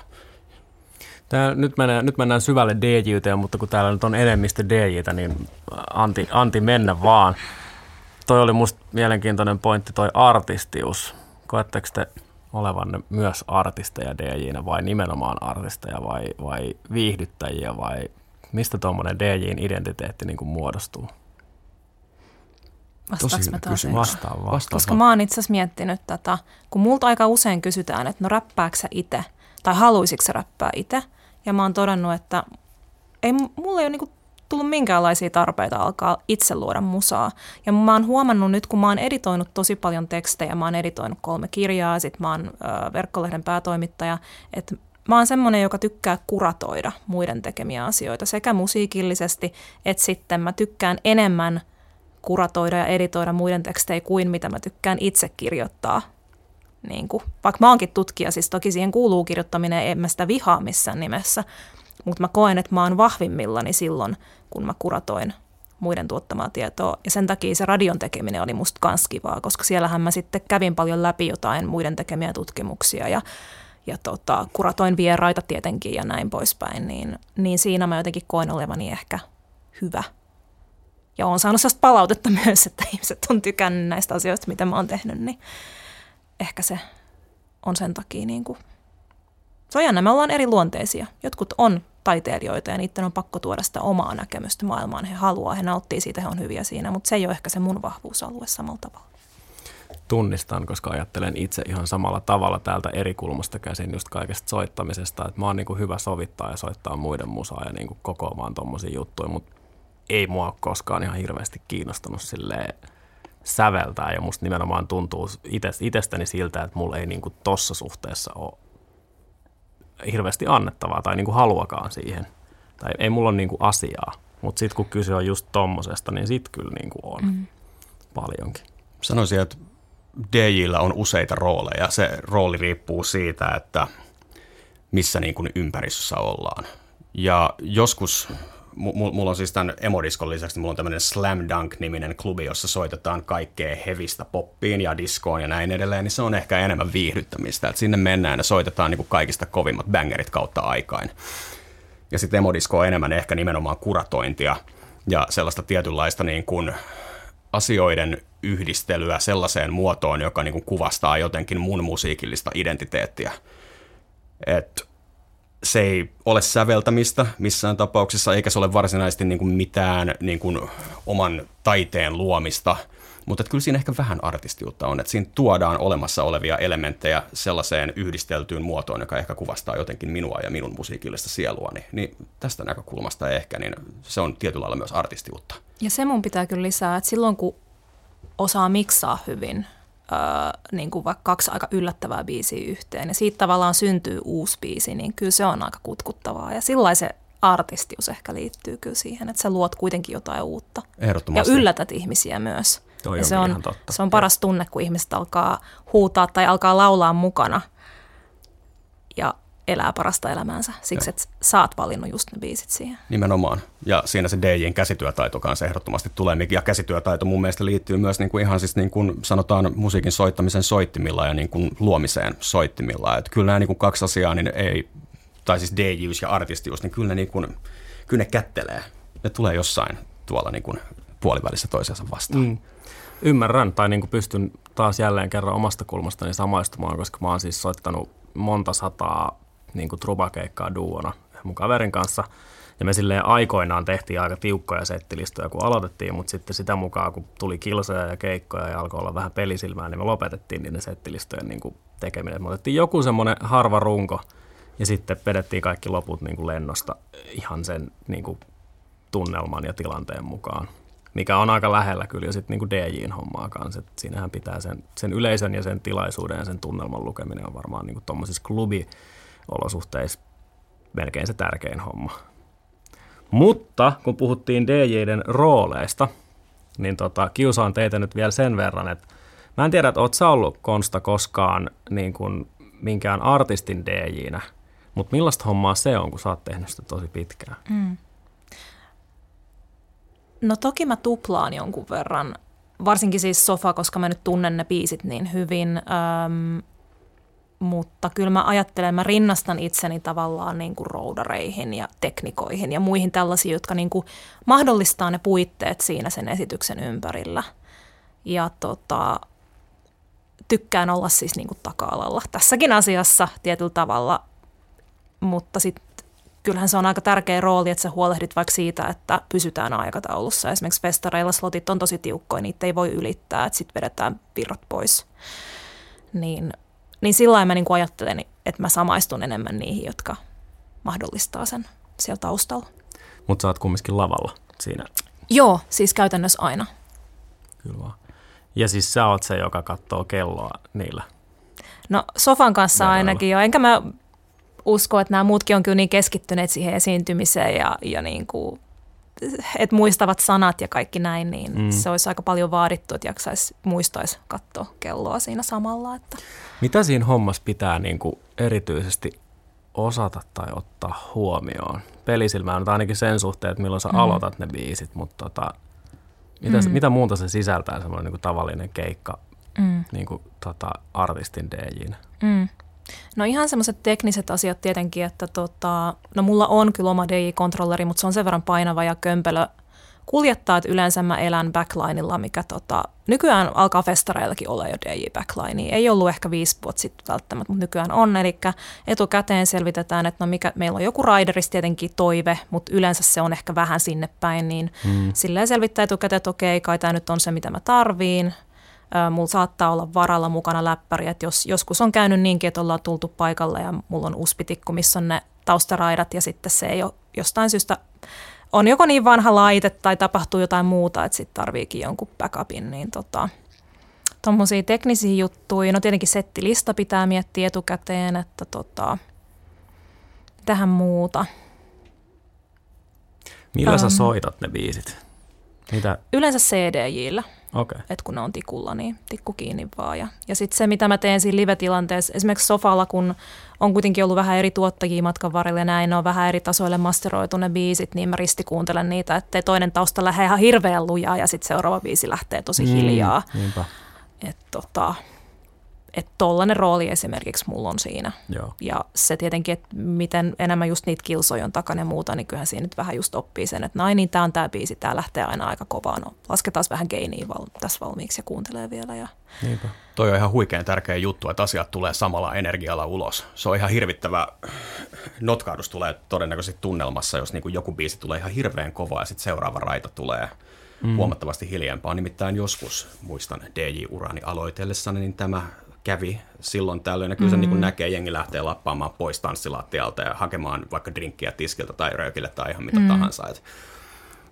Tää, nyt, mennään, nyt mennään syvälle DJyteen, mutta kun täällä nyt on enemmistö DJtä, niin anti, anti mennä vaan. Toi oli musta mielenkiintoinen pointti, toi artistius. Koetteko te olevanne myös artisteja DJinä vai nimenomaan artisteja vai, vai viihdyttäjiä vai mistä tuommoinen DJin identiteetti niin kuin muodostuu? Vastaanko mä. Vastaan, vastaan, vastaan. Koska mä oon itse asiassa miettinyt tätä, kun multa aika usein kysytään, että no räppääkö sä itse tai haluaisitko sä räppää itse? Ja mä oon todennut, että ei, mulla ei ole niinku tullut minkäänlaisia tarpeita alkaa itse luoda musaa. Ja mä oon huomannut nyt, kun mä oon editoinut tosi paljon tekstejä, mä oon editoinut kolme kirjaa, sit mä oon ö, verkkolehden päätoimittaja, että mä oon semmoinen, joka tykkää kuratoida muiden tekemiä asioita sekä musiikillisesti, että sitten mä tykkään enemmän kuratoida ja editoida muiden tekstejä kuin mitä mä tykkään itse kirjoittaa. Niin kuin, vaikka mä oonkin tutkija, siis toki siihen kuuluu kirjoittaminen, en mä sitä vihaa missään nimessä, mutta mä koen, että mä oon vahvimmillani silloin, kun mä kuratoin muiden tuottamaa tietoa. Ja sen takia se radion tekeminen oli musta kans kivaa, koska siellähän mä sitten kävin paljon läpi jotain muiden tekemiä tutkimuksia ja, ja tota, kuratoin vieraita tietenkin ja näin poispäin. Niin, niin siinä mä jotenkin koen olevani ehkä hyvä. Ja on saanut sellaista palautetta (laughs) myös, että ihmiset on tykännyt näistä asioista, mitä mä oon tehnyt, niin ehkä se on sen takia niin kuin se on jännä, me ollaan eri luonteisia. Jotkut on taiteilijoita ja niiden on pakko tuoda sitä omaa näkemystä maailmaan. He haluaa, he nauttii siitä, he on hyviä siinä, mutta se ei ole ehkä se mun vahvuusalue samalla tavalla. Tunnistan, koska ajattelen itse ihan samalla tavalla täältä eri kulmasta käsin just kaikesta soittamisesta, että mä oon niin kuin hyvä sovittaa ja soittaa muiden musaa ja niin kuin kokoamaan tommosia juttuja, mutta ei mua koskaan ihan hirveästi kiinnostanut silleen säveltää ja musta nimenomaan tuntuu itsestäni siltä, että mulla ei niin kuin tossa suhteessa ole hirveästi annettavaa tai niin kuin haluakaan siihen. Tai ei mulla ole niin kuin asiaa, mutta sitten kun kyse on just tommosesta, niin sit kyllä niin kuin on mm. paljonkin. Sanoisin, että DJillä on useita rooleja. Se rooli riippuu siitä, että missä niin kuin ympäristössä ollaan. Ja joskus, mulla on siis tämän emodiskon lisäksi, mulla on tämmöinen Slam Dunk-niminen klubi, jossa soitetaan kaikkea hevistä poppiin ja diskoon ja näin edelleen, niin se on ehkä enemmän viihdyttämistä. että sinne mennään ja soitetaan niin kuin kaikista kovimmat bangerit kautta aikain. Ja sitten emodisko on enemmän ehkä nimenomaan kuratointia ja sellaista tietynlaista niin kuin asioiden yhdistelyä sellaiseen muotoon, joka niin kuin kuvastaa jotenkin mun musiikillista identiteettiä. Et se ei ole säveltämistä missään tapauksessa, eikä se ole varsinaisesti niin kuin mitään niin kuin oman taiteen luomista, mutta kyllä siinä ehkä vähän artistiutta on, että siinä tuodaan olemassa olevia elementtejä sellaiseen yhdisteltyyn muotoon, joka ehkä kuvastaa jotenkin minua ja minun musiikillista sieluani. Niin tästä näkökulmasta ehkä, niin se on tietyllä lailla myös artistiutta. Ja se mun pitää kyllä lisää, että silloin kun osaa miksaa hyvin, niin kuin vaikka kaksi aika yllättävää biisiä yhteen, ja siitä tavallaan syntyy uusi biisi, niin kyllä se on aika kutkuttavaa. Ja sillä se artistius ehkä liittyy kyllä siihen, että sä luot kuitenkin jotain uutta. Ehdottomasti. Ja yllätät ihmisiä myös. Toi ja on se, on, se on paras tunne, kun ihmiset alkaa huutaa tai alkaa laulaa mukana elää parasta elämäänsä. Siksi, että sä oot valinnut just ne biisit siihen. Nimenomaan. Ja siinä se DJin käsityötaito kanssa ehdottomasti tulee. Ja käsityötaito mun mielestä liittyy myös niin kuin ihan siis niin kuin sanotaan musiikin soittamisen soittimilla ja niin kuin luomiseen soittimilla. Että kyllä nämä niin kuin kaksi asiaa, niin ei, tai siis DJius ja artistius, niin kyllä ne, niin kuin, kyllä ne kättelee. Ne tulee jossain tuolla niin kuin puolivälissä toisensa vastaan. Mm. Ymmärrän, tai niin kuin pystyn taas jälleen kerran omasta kulmastani samaistumaan, koska mä oon siis soittanut monta sataa niin kuin trubakeikkaa duona mun kaverin kanssa. Ja me silleen aikoinaan tehtiin aika tiukkoja settilistoja, kun aloitettiin, mutta sitten sitä mukaan, kun tuli kilsoja ja keikkoja ja alkoi olla vähän pelisilmää, niin me lopetettiin niiden settilistojen niin kuin tekeminen. Me otettiin joku semmoinen harva runko ja sitten vedettiin kaikki loput niin kuin lennosta ihan sen niin kuin tunnelman ja tilanteen mukaan mikä on aika lähellä kyllä jo sitten niin DJin hommaa kanssa. Et siinähän pitää sen, sen yleisön ja sen tilaisuuden ja sen tunnelman lukeminen on varmaan niin tuommoisissa klubiolosuhteissa melkein se tärkein homma. Mutta kun puhuttiin DJiden rooleista, niin tota, kiusaan teitä nyt vielä sen verran, että mä en tiedä, että oot sä ollut Konsta koskaan niin kuin minkään artistin DJinä, mutta millaista hommaa se on, kun sä oot tehnyt sitä tosi pitkään? Mm. No toki mä tuplaan jonkun verran, varsinkin siis sofa, koska mä nyt tunnen ne biisit niin hyvin, öm, mutta kyllä mä ajattelen, mä rinnastan itseni tavallaan niin kuin roudareihin ja teknikoihin ja muihin tällaisiin, jotka niin kuin mahdollistaa ne puitteet siinä sen esityksen ympärillä. Ja tota, tykkään olla siis niin kuin taka-alalla tässäkin asiassa tietyllä tavalla, mutta sitten kyllähän se on aika tärkeä rooli, että sä huolehdit vaikka siitä, että pysytään aikataulussa. Esimerkiksi festareilla slotit on tosi tiukkoja, niitä ei voi ylittää, että sitten vedetään virrat pois. Niin, niin sillä lailla mä niin ajattelen, että mä samaistun enemmän niihin, jotka mahdollistaa sen siellä taustalla. Mutta sä oot kumminkin lavalla siinä. Joo, siis käytännössä aina. Kyllä vaan. Ja siis sä oot se, joka katsoo kelloa niillä. No sofan kanssa Verralla. ainakin jo. Enkä mä usko, että nämä muutkin on kyllä niin keskittyneet siihen esiintymiseen ja, ja niin kuin, että muistavat sanat ja kaikki näin, niin mm. se olisi aika paljon vaadittu, että jaksaisi muistaisi katsoa kelloa siinä samalla. Että. Mitä siinä hommassa pitää niin kuin erityisesti osata tai ottaa huomioon? Pelisilmä on ainakin sen suhteen, että milloin sä mm. aloitat ne biisit, mutta tota, mitä, mm. mitä muuta se sisältää semmoinen niin kuin tavallinen keikka mm. niin kuin, tota, artistin DJinä? Mm. No ihan semmoiset tekniset asiat tietenkin, että tota, no mulla on kyllä oma DJ-kontrolleri, mutta se on sen verran painava ja kömpelö kuljettaa, että yleensä mä elän backlineilla, mikä tota, nykyään alkaa festareillakin olla jo DJ backline. Ei ollut ehkä viisi vuotta sitten välttämättä, mutta nykyään on. Eli etukäteen selvitetään, että no mikä, meillä on joku rideris tietenkin toive, mutta yleensä se on ehkä vähän sinne päin, niin hmm. silleen selvittää etukäteen, että okei, kai tämä nyt on se, mitä mä tarviin Mulla saattaa olla varalla mukana läppäri, että jos joskus on käynyt niinkin, että ollaan tultu paikalle ja mulla on uspitikku, missä on ne taustaraidat ja sitten se ei ole jostain syystä on joko niin vanha laite tai tapahtuu jotain muuta, että sitten tarviikin jonkun backupin, niin tota, tuommoisia teknisiä juttuja. No tietenkin settilista pitää miettiä etukäteen, että tota, tähän muuta. Millä um, sä soitat ne biisit? Mitä? Yleensä CDJillä. Okei. että kun ne on tikulla, niin tikku kiinni vaan. Ja, ja sitten se, mitä mä teen siinä live-tilanteessa, esimerkiksi sofalla, kun on kuitenkin ollut vähän eri tuottajia matkan varrella ja näin, ne on vähän eri tasoille masteroitu ne biisit, niin mä ristikuuntelen niitä, ettei toinen tausta lähde ihan hirveän lujaa ja sitten seuraava biisi lähtee tosi hiljaa. Mm, niinpä. Että tota, et tollainen rooli esimerkiksi mulla on siinä. Joo. Ja se tietenkin, että miten enemmän just niitä kilsoja on takana ja muuta, niin kyllähän siinä nyt vähän just oppii sen, että näin, niin tämä on tämä biisi, tämä lähtee aina aika kovaa. No, lasketaan vähän geiniä val- tässä valmiiksi ja kuuntelee vielä. Ja... Niinpä. Toi on ihan huikean tärkeä juttu, että asiat tulee samalla energialla ulos. Se on ihan hirvittävä, notkahdus tulee todennäköisesti tunnelmassa, jos niin kuin joku biisi tulee ihan hirveän kova ja sitten seuraava raita tulee mm. huomattavasti hiljempaa. Nimittäin joskus, muistan DJ-urani aloitellessani, niin tämä kävi silloin tällöin. Ja kyllä se mm. niin näkee, jengi lähtee lappaamaan pois tanssilattialta ja hakemaan vaikka drinkkiä tiskiltä tai röökille tai ihan mitä mm. tahansa. Et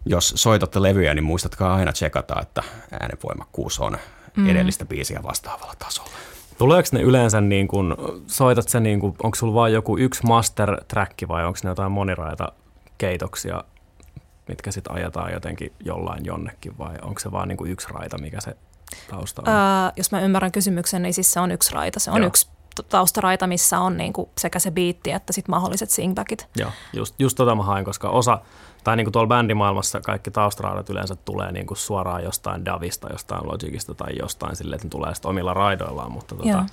jos soitatte levyjä, niin muistatkaa aina tsekata, että äänenvoimakkuus on mm. edellistä biisiä vastaavalla tasolla. Tuleeko ne yleensä, niin kun, soitat se, niin kun, onko sulla vain joku yksi master track vai onko ne jotain moniraita keitoksia, mitkä sitten ajetaan jotenkin jollain jonnekin vai onko se vaan niin yksi raita, mikä se tausta on? Öö, jos mä ymmärrän kysymyksen, niin siis se on yksi raita. Se on Joo. yksi taustaraita, missä on niin kuin sekä se biitti että sit mahdolliset singbackit. Joo, just, just tota mä hain, koska osa, tai niin kuin tuolla bändimaailmassa kaikki taustaraidat yleensä tulee niin kuin suoraan jostain Davista, jostain Logicista tai jostain silleen, että ne tulee sitten omilla raidoillaan, mutta tota,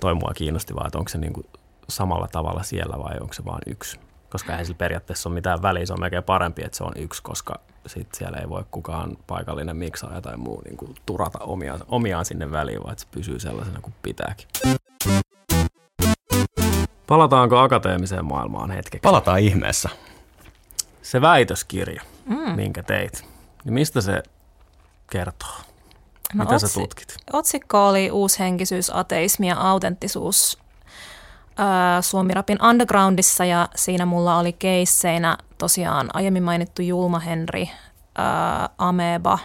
toi mua kiinnosti vaan, että onko se niin kuin samalla tavalla siellä vai onko se vain yksi koska ei sillä periaatteessa ole mitään väliä. Se on melkein parempi, että se on yksi, koska sit siellä ei voi kukaan paikallinen miksaaja tai muu niin kuin turata omiaan, omiaan sinne väliin, vaan että se pysyy sellaisena kuin pitääkin. Palataanko akateemiseen maailmaan hetkeksi? Palataan ihmeessä. Se väitöskirja, mm. minkä teit, niin mistä se kertoo? No Mitä otsi- sä tutkit? Otsikko oli uushenkisyys, ateismi ja autenttisuus Suomirapin undergroundissa ja siinä mulla oli keisseinä tosiaan aiemmin mainittu Julma Henry, äh, Ameba,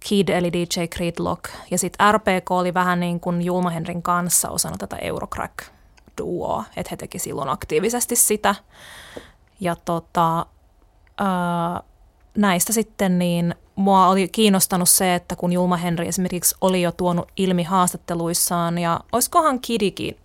Kid eli DJ Creedlock ja sitten RPK oli vähän niin kuin Julma Henrin kanssa osana tätä Eurocrack duoa, että he teki silloin aktiivisesti sitä. Ja tota, äh, näistä sitten niin mua oli kiinnostanut se, että kun Julma Henri esimerkiksi oli jo tuonut ilmi haastatteluissaan ja olisikohan Kidikin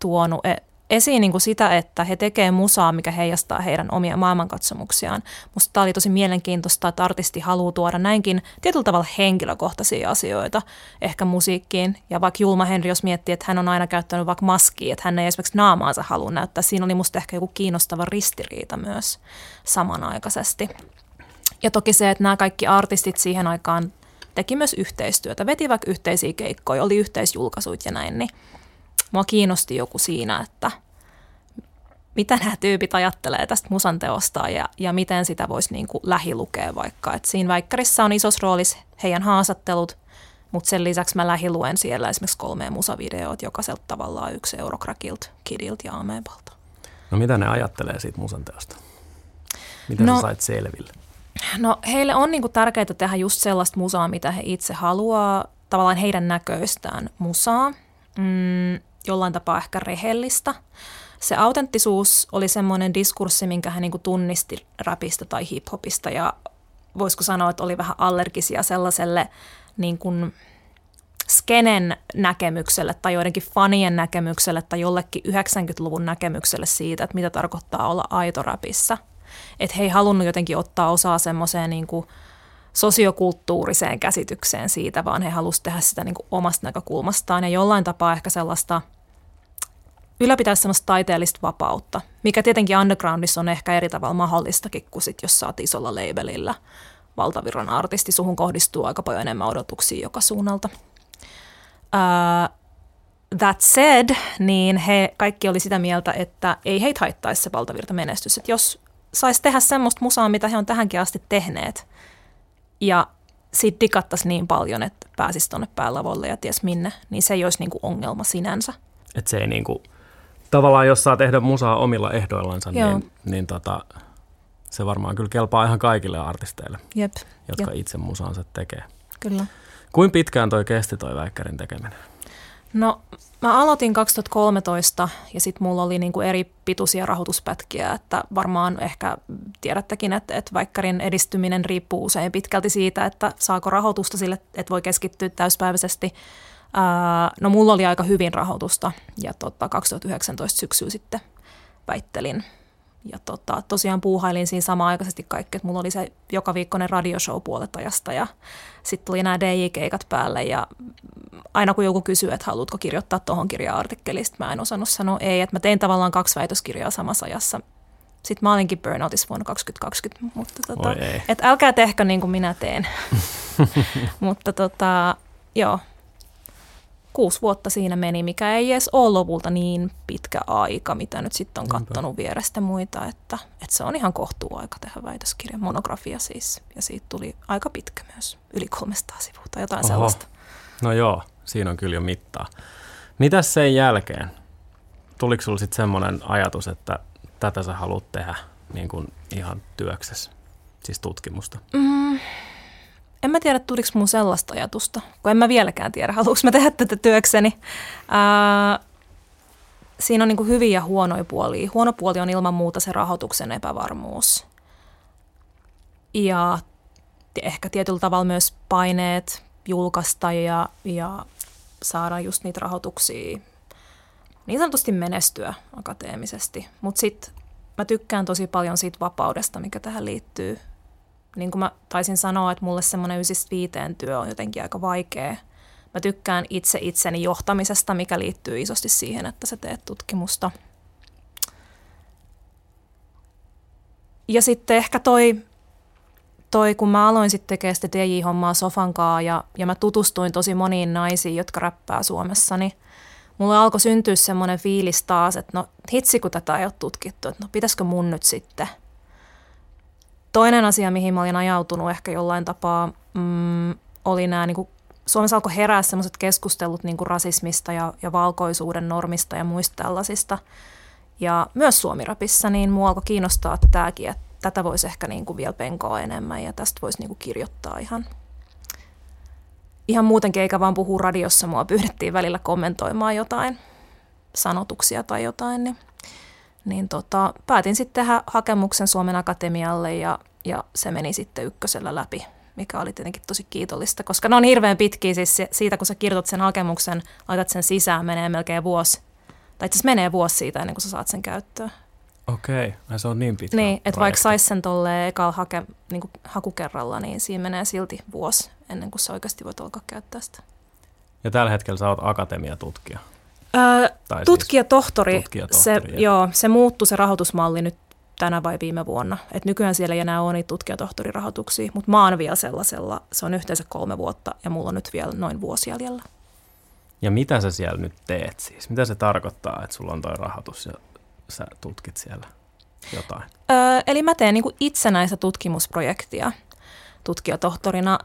tuonut e- esiin niin kuin sitä, että he tekevät musaa, mikä heijastaa heidän omia maailmankatsomuksiaan. Musta tämä oli tosi mielenkiintoista, että artisti haluaa tuoda näinkin tietyllä tavalla henkilökohtaisia asioita ehkä musiikkiin. Ja vaikka Julma Henri, jos miettii, että hän on aina käyttänyt vaikka maskia, että hän ei esimerkiksi naamaansa halua näyttää, siinä oli musta ehkä joku kiinnostava ristiriita myös samanaikaisesti. Ja toki se, että nämä kaikki artistit siihen aikaan teki myös yhteistyötä, veti vaikka yhteisiä keikkoja, oli yhteisjulkaisuit ja näin, niin mua kiinnosti joku siinä, että mitä nämä tyypit ajattelee tästä musanteosta ja, ja miten sitä voisi niin kuin lähilukea vaikka. Et siinä väikkärissä on isos roolis heidän haastattelut, mutta sen lisäksi mä lähiluen siellä esimerkiksi kolme musavideoita, jokaiselta tavallaan yksi Eurocrackilta, Kidilta ja Amebalta. No mitä ne ajattelee siitä musanteosta? Mitä no, sä sait selville? No heille on niinku tärkeää tehdä just sellaista musaa, mitä he itse haluaa, tavallaan heidän näköistään musaa. Mm, jollain tapaa ehkä rehellistä. Se autenttisuus oli semmoinen diskurssi, minkä hän niin tunnisti rapista tai hiphopista ja voisiko sanoa, että oli vähän allergisia sellaiselle niin kuin skenen näkemykselle tai joidenkin fanien näkemykselle tai jollekin 90-luvun näkemykselle siitä, että mitä tarkoittaa olla aito rapissa. Että he ei halunnut jotenkin ottaa osaa semmoiseen niin kuin sosiokulttuuriseen käsitykseen siitä, vaan he halusivat tehdä sitä niin kuin omasta näkökulmastaan ja jollain tapaa ehkä sellaista – ylläpitäisi sellaista taiteellista vapautta, mikä tietenkin undergroundissa on ehkä eri tavalla mahdollistakin kuin sit, jos saat isolla labelillä valtavirran artisti, suhun kohdistuu aika paljon enemmän odotuksia joka suunnalta. Uh, that said, niin he kaikki oli sitä mieltä, että ei heitä haittaisi se valtavirta menestys. Että jos saisi tehdä semmoista musaa, mitä he on tähänkin asti tehneet, ja siitä dikattaisi niin paljon, että pääsisi tuonne päälavolle ja ties minne, niin se ei olisi niinku ongelma sinänsä. Että se ei niinku tavallaan jos saa tehdä musaa omilla ehdoillansa, niin, niin tota, se varmaan kyllä kelpaa ihan kaikille artisteille, Jep. jotka Jep. itse musaansa tekee. Kyllä. Kuin pitkään toi kesti toi väikkärin tekeminen? No mä aloitin 2013 ja sitten mulla oli niinku eri pituisia rahoituspätkiä, että varmaan ehkä tiedättekin, että, että vaikkarin edistyminen riippuu usein pitkälti siitä, että saako rahoitusta sille, että voi keskittyä täyspäiväisesti. No mulla oli aika hyvin rahoitusta ja tota, 2019 syksyllä sitten väittelin ja tota, tosiaan puuhailin siinä samaan aikaisesti kaikki, että mulla oli se joka viikkoinen radioshow puolet ajasta ja sitten tuli nämä DJ-keikat päälle ja aina kun joku kysyy, että haluatko kirjoittaa tuohon kirja-artikkelista, mä en osannut sanoa ei, että mä tein tavallaan kaksi väitöskirjaa samassa ajassa. Sitten mä olinkin burnoutissa vuonna 2020, mutta tota, että älkää tehkö niin kuin minä teen. (laughs) (laughs) mutta tota, joo, kuusi vuotta siinä meni, mikä ei edes ole lopulta niin pitkä aika, mitä nyt sitten on katsonut vierestä muita, että, että se on ihan kohtuu aika tehdä väitöskirja, monografia siis, ja siitä tuli aika pitkä myös, yli 300 sivua tai jotain Oho. sellaista. No joo, siinä on kyllä jo mittaa. Mitäs sen jälkeen? Tuliko sinulla sitten semmoinen ajatus, että tätä sä haluat tehdä niin kuin ihan työksessä, siis tutkimusta? Mm, en mä tiedä, tuliko mun sellaista ajatusta, kun en mä vieläkään tiedä, haluanko mä tehdä tätä työkseni. Ää, siinä on niin kuin hyviä ja huonoja puolia. Huono puoli on ilman muuta se rahoituksen epävarmuus. Ja ehkä tietyllä tavalla myös paineet julkaista ja, ja saada just niitä rahoituksia niin sanotusti menestyä akateemisesti. Mutta sitten mä tykkään tosi paljon siitä vapaudesta, mikä tähän liittyy niin kuin mä taisin sanoa, että mulle semmoinen ysistä viiteen työ on jotenkin aika vaikea. Mä tykkään itse itseni johtamisesta, mikä liittyy isosti siihen, että sä teet tutkimusta. Ja sitten ehkä toi, toi kun mä aloin sitten tekemään sitä DJ-hommaa Sofankaa ja, ja mä tutustuin tosi moniin naisiin, jotka räppää Suomessa, niin mulle alkoi syntyä semmoinen fiilis taas, että no hitsi kun tätä ei ole tutkittu, että no pitäisikö mun nyt sitten – Toinen asia, mihin mä olin ajautunut ehkä jollain tapaa, mm, oli nämä, niin kuin, Suomessa alkoi herää sellaiset keskustelut niin kuin rasismista ja, ja valkoisuuden normista ja muista tällaisista. Ja myös suomirapissa, niin mua alkoi kiinnostaa tämäkin, että tätä voisi ehkä niin kuin vielä penkoa enemmän ja tästä voisi niin kuin kirjoittaa ihan, ihan muutenkin, eikä vaan puhu radiossa. Mua pyydettiin välillä kommentoimaan jotain sanotuksia tai jotain, niin niin tota, päätin sitten tehdä hakemuksen Suomen Akatemialle ja, ja se meni sitten ykkösellä läpi, mikä oli tietenkin tosi kiitollista, koska ne on hirveän pitkiä, siis siitä kun sä kirjoitat sen hakemuksen, laitat sen sisään, menee melkein vuosi, tai itse menee vuosi siitä ennen kuin sä saat sen käyttöön. Okei, okay. se on niin pitkä Niin, että vaikka saisi sen tolleen ekalla hake, niin hakukerralla, niin siinä menee silti vuosi ennen kuin sä oikeasti voit alkaa käyttää sitä. Ja tällä hetkellä sä oot akatemiatutkija. Öö, tai tutkijatohtori, siis tutkijatohtori se, joo, se muuttui se rahoitusmalli nyt tänä vai viime vuonna. Et nykyään siellä ei enää ole niitä tutkijatohtorirahoituksia, mutta mä oon vielä sellaisella, se on yhteensä kolme vuotta ja mulla on nyt vielä noin vuosi jäljellä. Ja mitä sä siellä nyt teet siis? Mitä se tarkoittaa, että sulla on toi rahoitus ja sä tutkit siellä jotain? Öö, eli mä teen niinku itsenäistä tutkimusprojektia – tutkijatohtorina.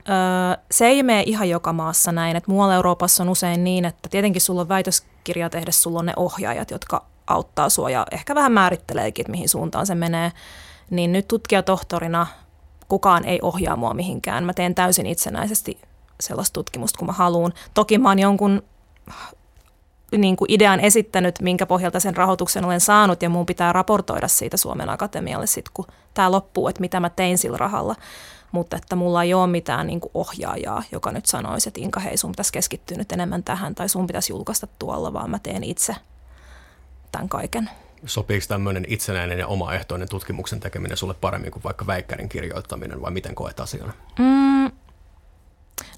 Se ei mene ihan joka maassa näin, että muualla Euroopassa on usein niin, että tietenkin sulla on väitöskirja tehdä, sulla on ne ohjaajat, jotka auttaa sua ja ehkä vähän määritteleekin, että mihin suuntaan se menee. Niin nyt tutkijatohtorina kukaan ei ohjaa mua mihinkään. Mä teen täysin itsenäisesti sellaista tutkimusta, kun mä haluan. Toki mä oon jonkun niin kuin idean esittänyt, minkä pohjalta sen rahoituksen olen saanut, ja mun pitää raportoida siitä Suomen Akatemialle sitten, kun tämä loppuu, että mitä mä tein sillä rahalla mutta että mulla ei ole mitään niin kuin ohjaajaa, joka nyt sanoisi, että Inka, hei sun pitäisi keskittyä nyt enemmän tähän tai sun pitäisi julkaista tuolla, vaan mä teen itse tämän kaiken. Sopiiko tämmöinen itsenäinen ja omaehtoinen tutkimuksen tekeminen sulle paremmin kuin vaikka väikkärin kirjoittaminen vai miten koet asian? Mm,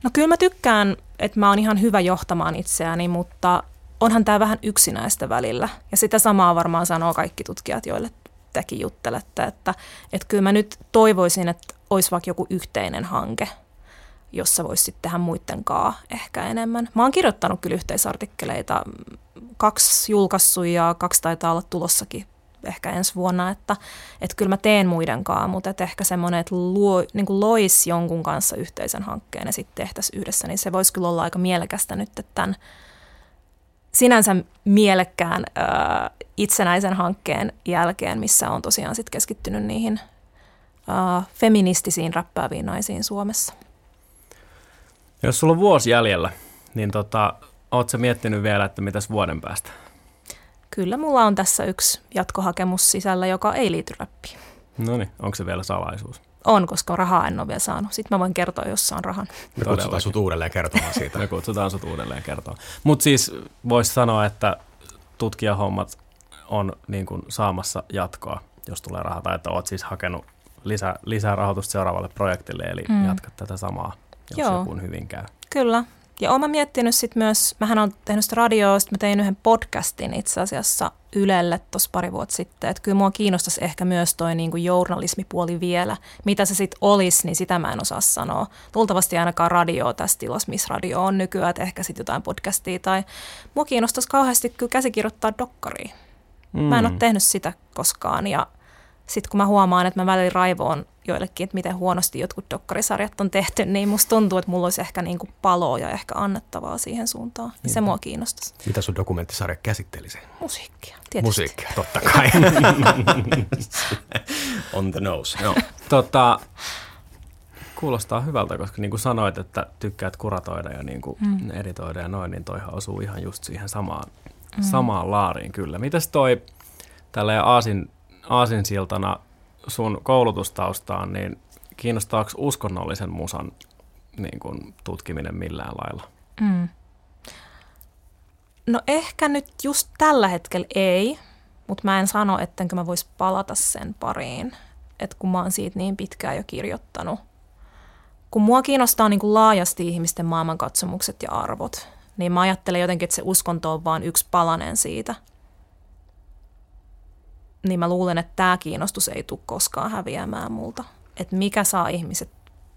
no kyllä mä tykkään, että mä oon ihan hyvä johtamaan itseäni, mutta onhan tämä vähän yksinäistä välillä. Ja sitä samaa varmaan sanoo kaikki tutkijat, joille tekin juttelette, että, että kyllä mä nyt toivoisin, että olisi vaikka joku yhteinen hanke, jossa voisi sitten tehdä muiden kaa ehkä enemmän. Mä oon kirjoittanut kyllä yhteisartikkeleita, kaksi julkaissut ja kaksi taitaa olla tulossakin ehkä ensi vuonna, että, että kyllä mä teen muiden kaa, mutta että ehkä semmoinen, että luo, niin kuin lois jonkun kanssa yhteisen hankkeen ja sitten tehtäisiin yhdessä, niin se voisi kyllä olla aika mielekästä nyt, tämän sinänsä mielekkään ää, itsenäisen hankkeen jälkeen, missä on tosiaan sit keskittynyt niihin ää, feministisiin räppääviin naisiin Suomessa. Jos sulla on vuosi jäljellä, niin tota, Oletko miettinyt vielä, että mitäs vuoden päästä? Kyllä mulla on tässä yksi jatkohakemus sisällä, joka ei liity räppiin. No niin, onko se vielä salaisuus? On, koska rahaa en ole vielä saanut. Sitten mä voin kertoa, jos saan rahan. Me kutsutaan sut uudelleen kertomaan siitä. (laughs) Me kutsutaan sut uudelleen kertomaan. Mutta siis voisi sanoa, että tutkijahommat on niin kuin saamassa jatkoa, jos tulee rahaa. Tai että oot siis hakenut lisää, lisää rahoitusta seuraavalle projektille, eli mm. jatkat tätä samaa, jos Joo. joku hyvin käy. Kyllä, ja olen miettinyt sitten myös, mähän olen tehnyt sitä radioa, sitten mä tein yhden podcastin itse asiassa Ylelle tuossa pari vuotta sitten, että kyllä mua kiinnostaisi ehkä myös toi niin kuin journalismipuoli vielä. Mitä se sitten olisi, niin sitä mä en osaa sanoa. Luultavasti ainakaan radio tässä tilassa, missä radio on nykyään, että ehkä sitten jotain podcastia tai mua kiinnostaisi kauheasti kyllä käsikirjoittaa dokkaria. Mm. Mä en ole mm. tehnyt sitä koskaan ja sitten kun mä huomaan, että mä välillä raivoon joillekin, että miten huonosti jotkut dokkarisarjat on tehty, niin musta tuntuu, että mulla olisi ehkä niin kuin paloa ja ehkä annettavaa siihen suuntaan. Niin se mua kiinnostaisi. Mitä sun dokumenttisarja käsittelisi? Musiikkia, tietysti. Musiikkia, totta kai. (laughs) On the nose, no. tota, kuulostaa hyvältä, koska niin kuin sanoit, että tykkäät kuratoida ja niin kuin mm. editoida ja noin, niin toihan osuu ihan just siihen samaan, mm. samaan laariin kyllä. Mitäs toi tälleen aasin, aasinsiltana sun koulutustaustaan, niin kiinnostaako uskonnollisen musan niin kuin, tutkiminen millään lailla? Mm. No ehkä nyt just tällä hetkellä ei, mutta mä en sano, ettenkö mä vois palata sen pariin, että kun mä oon siitä niin pitkään jo kirjoittanut. Kun mua kiinnostaa niin kuin laajasti ihmisten maailmankatsomukset ja arvot, niin mä ajattelen jotenkin, että se uskonto on vain yksi palanen siitä – niin mä luulen, että tämä kiinnostus ei tule koskaan häviämään multa. Että mikä saa ihmiset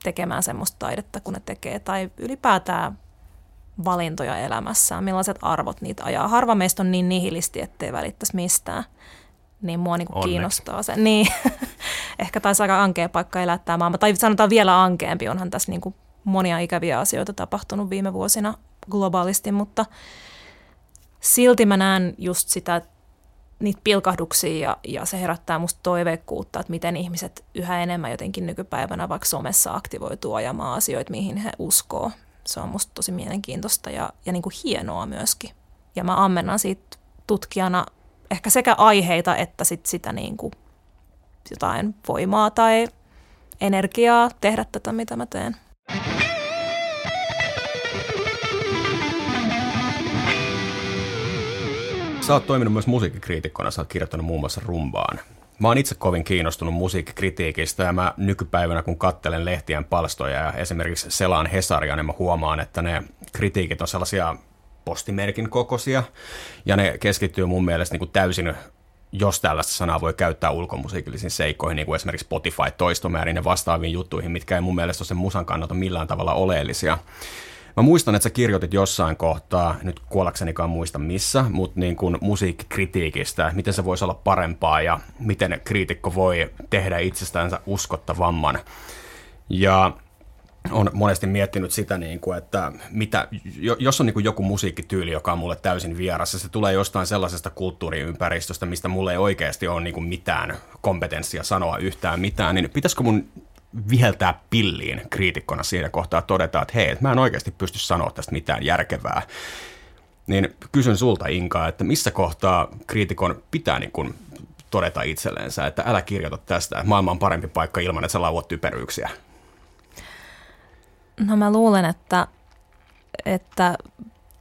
tekemään semmoista taidetta, kun ne tekee, tai ylipäätään valintoja elämässään, millaiset arvot niitä ajaa. Harva meistä on niin nihilisti, ettei välittäisi mistään. Niin mua niin kiinnostaa se. Niin, (laughs) ehkä taisi aika ankea paikka elää tämä maailma. Tai sanotaan vielä ankeampi, onhan tässä niin monia ikäviä asioita tapahtunut viime vuosina globaalisti, mutta silti mä näen just sitä, että niitä pilkahduksia ja, ja se herättää musta toiveikkuutta, että miten ihmiset yhä enemmän jotenkin nykypäivänä vaikka somessa aktivoituu ajamaan asioita, mihin he uskoo. Se on musta tosi mielenkiintoista ja, ja niin kuin hienoa myöskin. Ja mä ammennan siitä tutkijana ehkä sekä aiheita että sit sitä niin kuin jotain voimaa tai energiaa tehdä tätä, mitä mä teen. Sä oot toiminut myös musiikkikriitikkona, sä oot kirjoittanut muun muassa rumbaan. Mä oon itse kovin kiinnostunut musiikkikritiikistä ja mä nykypäivänä kun kattelen lehtien palstoja ja esimerkiksi selaan Hesaria, niin mä huomaan, että ne kritiikit on sellaisia postimerkin kokoisia ja ne keskittyy mun mielestä niin kuin täysin jos tällaista sanaa voi käyttää ulkomusiikillisiin seikkoihin, niin kuin esimerkiksi Spotify-toistomäärin ja vastaaviin juttuihin, mitkä ei mun mielestä ole sen musan kannalta millään tavalla oleellisia. Mä muistan, että sä kirjoitit jossain kohtaa, nyt kuollaksenikaan muista missä, mutta niin kuin musiikkikritiikistä, miten se voisi olla parempaa ja miten kriitikko voi tehdä itsestänsä uskottavamman. Ja on monesti miettinyt sitä, niin kuin, että mitä, jos on niin kuin joku musiikkityyli, joka on mulle täysin vieras, ja se tulee jostain sellaisesta kulttuuriympäristöstä, mistä mulle ei oikeasti ole niin kuin mitään kompetenssia sanoa yhtään mitään, niin pitäisikö mun viheltää pilliin kriitikkona siinä kohtaa todeta, että hei, mä en oikeasti pysty sanoa tästä mitään järkevää. Niin kysyn sulta Inka, että missä kohtaa kriitikon pitää niin kuin todeta itselleensä, että älä kirjoita tästä, maailma on parempi paikka ilman, että sä lauot typeryyksiä? No mä luulen, että, että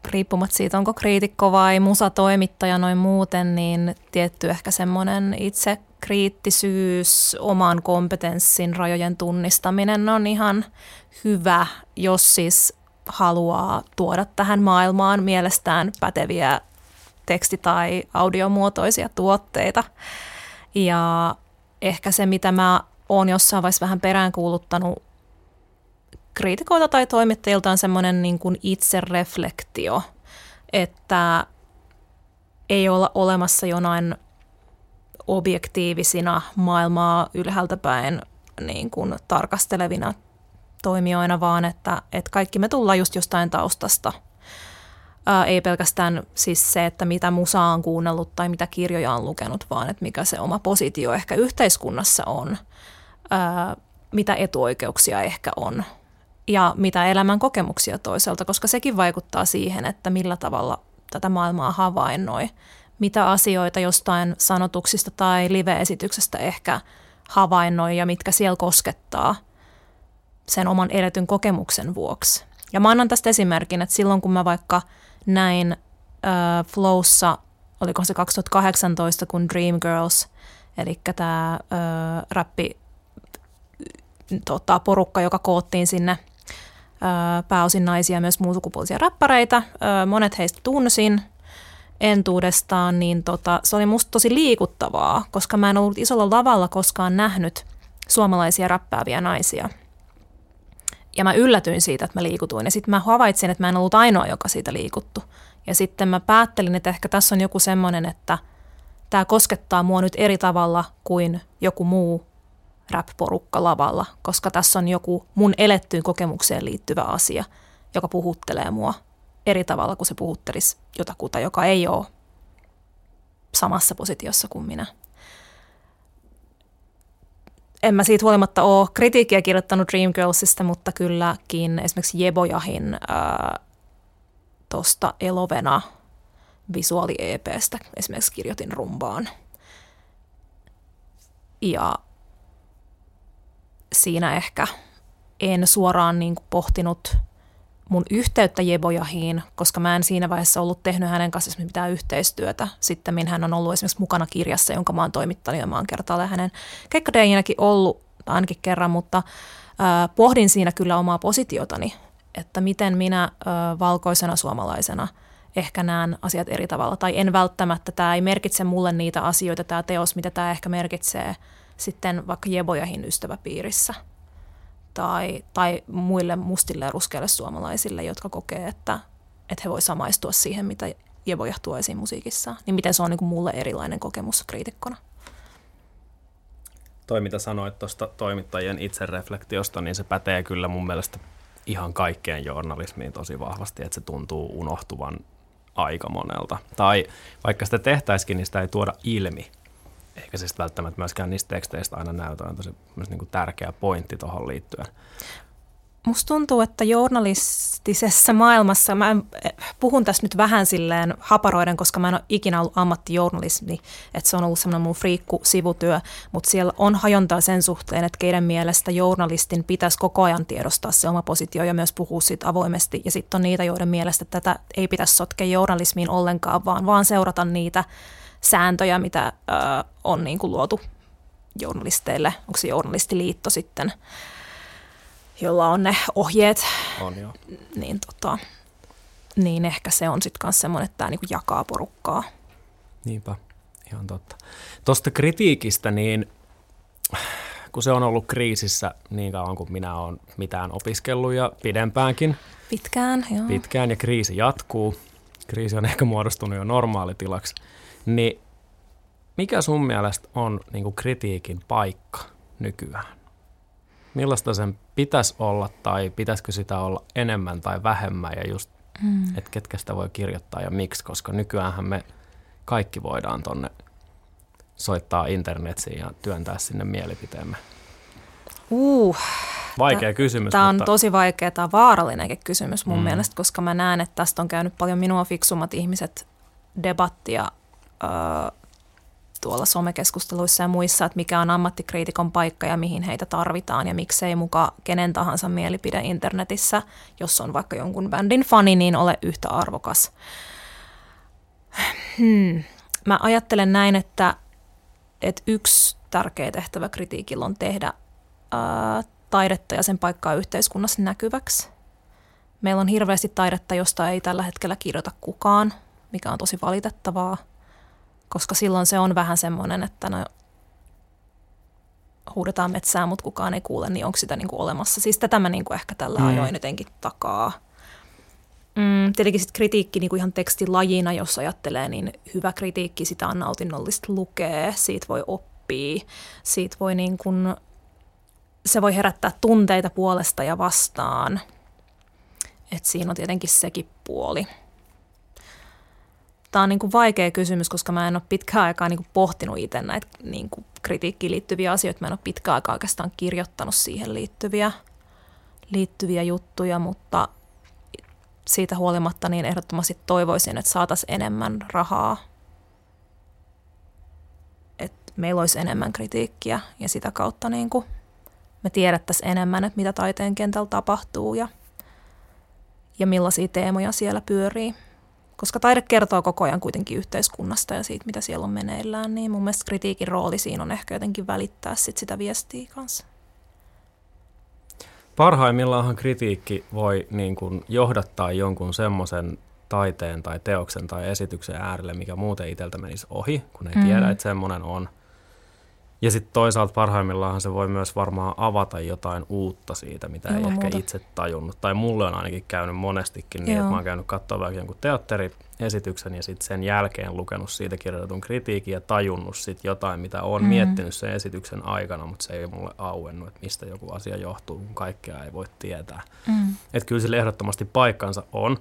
riippumatta siitä, onko kriitikko vai musatoimittaja noin muuten, niin tietty ehkä semmoinen itse kriittisyys, oman kompetenssin rajojen tunnistaminen on ihan hyvä, jos siis haluaa tuoda tähän maailmaan mielestään päteviä teksti- tai audiomuotoisia tuotteita. Ja ehkä se, mitä mä oon jossain vaiheessa vähän peräänkuuluttanut kriitikoilta tai toimittajilta on semmoinen niin kuin itsereflektio, että ei olla olemassa jonain objektiivisina maailmaa ylhäältä päin niin kuin tarkastelevina toimijoina, vaan että, että kaikki me tullaan just jostain taustasta. Ää, ei pelkästään siis se, että mitä musaa on kuunnellut tai mitä kirjoja on lukenut, vaan että mikä se oma positio ehkä yhteiskunnassa on, ää, mitä etuoikeuksia ehkä on ja mitä elämän kokemuksia toisaalta, koska sekin vaikuttaa siihen, että millä tavalla tätä maailmaa havainnoi. Mitä asioita jostain sanotuksista tai live-esityksestä ehkä havainnoi ja mitkä siellä koskettaa sen oman eletyn kokemuksen vuoksi. Ja mä annan tästä esimerkin, että silloin kun mä vaikka näin äh, Flowssa, oliko se 2018, kun Dreamgirls, eli tämä äh, räppi tota, porukka, joka koottiin sinne pääosin naisia, myös muunsukupuolisia räppäreitä. Monet heistä tunsin entuudestaan, niin tota, se oli musta tosi liikuttavaa, koska mä en ollut isolla lavalla koskaan nähnyt suomalaisia räppääviä naisia. Ja mä yllätyin siitä, että mä liikutuin. Ja sitten mä havaitsin, että mä en ollut ainoa, joka siitä liikuttu. Ja sitten mä päättelin, että ehkä tässä on joku semmoinen, että tämä koskettaa mua nyt eri tavalla kuin joku muu rap-porukka lavalla, koska tässä on joku mun elettyyn kokemukseen liittyvä asia, joka puhuttelee mua eri tavalla kuin se puhuttelisi jotakuta, joka ei ole samassa positiossa kuin minä. En mä siitä huolimatta ole kritiikkiä kirjoittanut Dreamgirlsista, mutta kylläkin esimerkiksi Jebojahin tuosta Elovena visuaali-EPstä esimerkiksi kirjoitin rumbaan. Ja siinä ehkä en suoraan niin pohtinut mun yhteyttä Jebojahiin, koska mä en siinä vaiheessa ollut tehnyt hänen kanssa mitään yhteistyötä. Sitten hän on ollut esimerkiksi mukana kirjassa, jonka mä oon toimittanut ja mä oon kertaalleen hänen keikkadeinäkin ollut ainakin kerran, mutta äh, pohdin siinä kyllä omaa positiotani, että miten minä äh, valkoisena suomalaisena ehkä näen asiat eri tavalla. Tai en välttämättä, tämä ei merkitse mulle niitä asioita, tämä teos, mitä tämä ehkä merkitsee – sitten vaikka jebojahin ystäväpiirissä tai, tai muille mustille ja ruskeille suomalaisille, jotka kokee, että, että he voi samaistua siihen, mitä jeboja tuo esiin musiikissa, niin miten se on niin mulle erilainen kokemus kriitikkona. Toi, mitä sanoit tuosta toimittajien itsereflektiosta, niin se pätee kyllä mun mielestä ihan kaikkeen journalismiin tosi vahvasti, että se tuntuu unohtuvan aika monelta. Tai vaikka sitä tehtäisikin, niin sitä ei tuoda ilmi eikä se välttämättä myöskään niistä teksteistä aina näytä, on tosi niin kuin tärkeä pointti tuohon liittyen. Musta tuntuu, että journalistisessa maailmassa, mä puhun tässä nyt vähän silleen haparoiden, koska mä en ole ikinä ollut ammattijournalismi, että se on ollut semmoinen mun friikku sivutyö, mutta siellä on hajontaa sen suhteen, että keiden mielestä journalistin pitäisi koko ajan tiedostaa se oma positio ja myös puhua siitä avoimesti. Ja sitten on niitä, joiden mielestä tätä ei pitäisi sotkea journalismiin ollenkaan, vaan vaan seurata niitä sääntöjä, mitä ö, on niin kuin luotu journalisteille. Onko se journalistiliitto sitten, jolla on ne ohjeet. On joo. Niin, tota, niin ehkä se on sitten myös semmoinen, että tämä niinku jakaa porukkaa. Niinpä, ihan totta. Tuosta kritiikistä, niin kun se on ollut kriisissä niin kauan kuin minä olen mitään opiskellut ja pidempäänkin. Pitkään, joo. Pitkään ja kriisi jatkuu. Kriisi on ehkä muodostunut jo normaalitilaksi. Niin mikä sun mielestä on niin kuin kritiikin paikka nykyään? Millaista sen pitäisi olla tai pitäisikö sitä olla enemmän tai vähemmän ja just, mm. että ketkä sitä voi kirjoittaa ja miksi, koska nykyäänhän me kaikki voidaan tonne soittaa internetsiin ja työntää sinne mielipiteemme. Uh, vaikea t- kysymys. Tämä on mutta... tosi vaikea, tämä vaarallinenkin kysymys mun mm. mielestä, koska mä näen, että tästä on käynyt paljon minua fiksummat ihmiset debattia tuolla somekeskusteluissa ja muissa, että mikä on ammattikriitikon paikka ja mihin heitä tarvitaan ja miksei muka kenen tahansa mielipide internetissä, jos on vaikka jonkun bändin fani, niin ole yhtä arvokas. Hmm. Mä ajattelen näin, että, että yksi tärkeä tehtävä kritiikillä on tehdä ää, taidetta ja sen paikkaa yhteiskunnassa näkyväksi. Meillä on hirveästi taidetta, josta ei tällä hetkellä kirjoita kukaan, mikä on tosi valitettavaa – koska silloin se on vähän semmoinen, että no, huudetaan metsää, mutta kukaan ei kuule, niin onko sitä niin kuin olemassa. Siis tätä mä niin kuin ehkä tällä mm. ajoin jotenkin takaa. Mm, tietenkin sitten kritiikki niin kuin ihan tekstilajina, jos ajattelee, niin hyvä kritiikki, sitä on nautinnollista lukea, siitä voi oppia, siitä voi niin kuin, se voi herättää tunteita puolesta ja vastaan. Et siinä on tietenkin sekin puoli. Tämä on niin kuin vaikea kysymys, koska mä en ole pitkään aikaa niin kuin pohtinut itse näitä niin kuin kritiikkiin liittyviä asioita. Mä en ole pitkään aikaa oikeastaan kirjoittanut siihen liittyviä, liittyviä juttuja, mutta siitä huolimatta niin ehdottomasti toivoisin, että saataisiin enemmän rahaa, että meillä olisi enemmän kritiikkiä ja sitä kautta niin kuin me tiedettäisiin enemmän, että mitä taiteen kentällä tapahtuu ja, ja millaisia teemoja siellä pyörii. Koska taide kertoo koko ajan kuitenkin yhteiskunnasta ja siitä, mitä siellä on meneillään, niin mun mielestä kritiikin rooli siinä on ehkä jotenkin välittää sit sitä viestiä kanssa. Parhaimmillaanhan kritiikki voi niin kuin johdattaa jonkun semmoisen taiteen tai teoksen tai esityksen äärelle, mikä muuten itseltä menisi ohi, kun ei mm. tiedä, että semmoinen on. Ja sitten toisaalta parhaimmillaan se voi myös varmaan avata jotain uutta siitä, mitä Ilman ei muuta. ehkä itse tajunnut. Tai mulle on ainakin käynyt monestikin niin, Joo. että mä oon käynyt katsoa vaikka jonkun teatteriesityksen ja sitten sen jälkeen lukenut siitä kirjoitetun kritiikin ja tajunnut sitten jotain, mitä on mm. miettinyt sen esityksen aikana, mutta se ei mulle auennut, että mistä joku asia johtuu, kun kaikkea ei voi tietää. Mm. Että kyllä sillä ehdottomasti paikkansa on,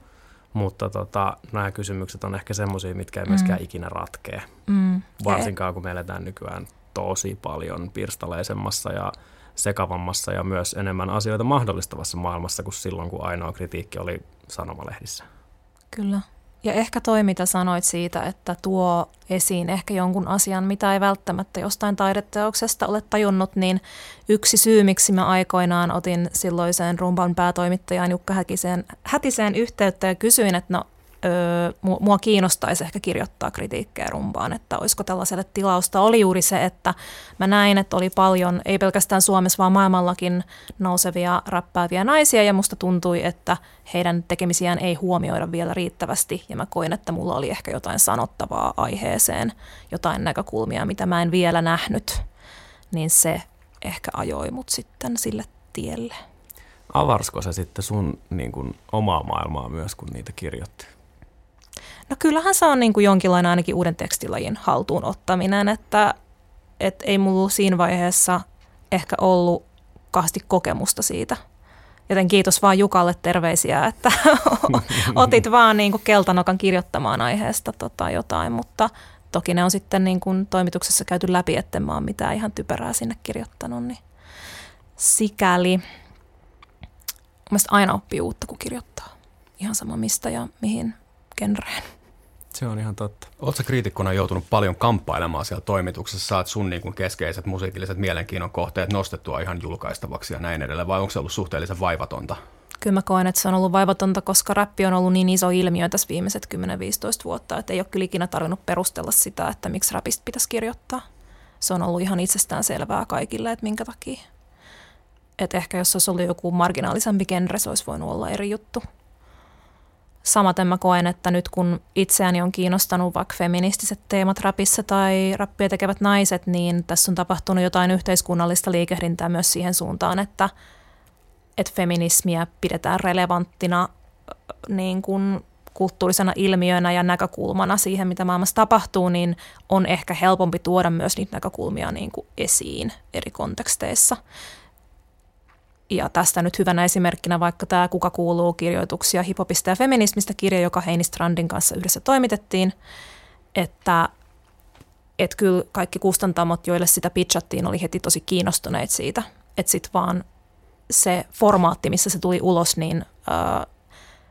mutta tota, nämä kysymykset on ehkä semmoisia, mitkä ei myöskään mm. ikinä ratkee. Mm. Varsinkaan kun me eletään nykyään tosi paljon pirstaleisemmassa ja sekavammassa ja myös enemmän asioita mahdollistavassa maailmassa kuin silloin, kun ainoa kritiikki oli sanomalehdissä. Kyllä. Ja ehkä toi, mitä sanoit siitä, että tuo esiin ehkä jonkun asian, mitä ei välttämättä jostain taideteoksesta ole tajunnut, niin yksi syy, miksi mä aikoinaan otin silloiseen rumban päätoimittajaan Jukka Hätiseen, Hätiseen yhteyttä ja kysyin, että no mua kiinnostaisi ehkä kirjoittaa kritiikkejä rumpaan, että olisiko tällaiselle tilausta. Oli juuri se, että mä näin, että oli paljon, ei pelkästään Suomessa, vaan maailmallakin nousevia räppääviä naisia, ja musta tuntui, että heidän tekemisiään ei huomioida vielä riittävästi, ja mä koin, että mulla oli ehkä jotain sanottavaa aiheeseen, jotain näkökulmia, mitä mä en vielä nähnyt, niin se ehkä ajoi mut sitten sille tielle. Avarsko se sitten sun niin kuin, omaa maailmaa myös, kun niitä kirjoitti? No kyllähän se on niin kuin jonkinlainen ainakin uuden tekstilajin haltuun ottaminen, että et ei mulla siinä vaiheessa ehkä ollut kahti kokemusta siitä. Joten kiitos vaan Jukalle terveisiä, että (laughs) otit vaan niin kuin keltanokan kirjoittamaan aiheesta tota jotain, mutta toki ne on sitten niin kuin toimituksessa käyty läpi, etten mä oon mitään ihan typerää sinne kirjoittanut, niin sikäli. Mielestäni aina oppii uutta, kun kirjoittaa. Ihan sama mistä ja mihin genreen. Se on ihan totta. Oletko kriitikkona joutunut paljon kamppailemaan siellä toimituksessa? Saat sun niin kuin keskeiset musiikilliset mielenkiinnon kohteet nostettua ihan julkaistavaksi ja näin edelleen, vai onko se ollut suhteellisen vaivatonta? Kyllä mä koen, että se on ollut vaivatonta, koska räppi on ollut niin iso ilmiö tässä viimeiset 10-15 vuotta, että ei ole kyllä ikinä tarvinnut perustella sitä, että miksi räpistä pitäisi kirjoittaa. Se on ollut ihan itsestään selvää kaikille, että minkä takia. Et ehkä jos olisi ollut joku marginaalisempi genre, se olisi voinut olla eri juttu. Samaten mä koen, että nyt kun itseäni on kiinnostanut vaikka feministiset teemat rapissa tai rappia tekevät naiset, niin tässä on tapahtunut jotain yhteiskunnallista liikehdintää myös siihen suuntaan, että, että feminismiä pidetään relevanttina niin kuin kulttuurisena ilmiönä ja näkökulmana siihen, mitä maailmassa tapahtuu, niin on ehkä helpompi tuoda myös niitä näkökulmia niin kuin esiin eri konteksteissa. Ja tästä nyt hyvänä esimerkkinä vaikka tämä Kuka kuuluu kirjoituksia hipopista ja feminismistä kirja, joka Heini Strandin kanssa yhdessä toimitettiin, että että kyllä kaikki kustantamot, joille sitä pitchattiin, oli heti tosi kiinnostuneet siitä. Että sitten vaan se formaatti, missä se tuli ulos, niin ää,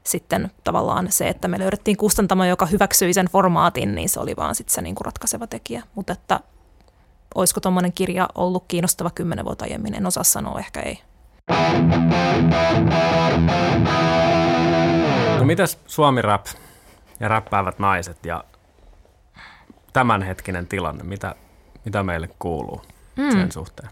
sitten tavallaan se, että me löydettiin kustantamo, joka hyväksyi sen formaatin, niin se oli vaan sitten se niinku ratkaiseva tekijä. Mutta että olisiko tuommoinen kirja ollut kiinnostava kymmenen vuotta aiemmin, en osaa sanoa, ehkä ei. No mitäs Suomi Rap ja räppäävät naiset ja tämänhetkinen tilanne, mitä, mitä meille kuuluu mm. sen suhteen?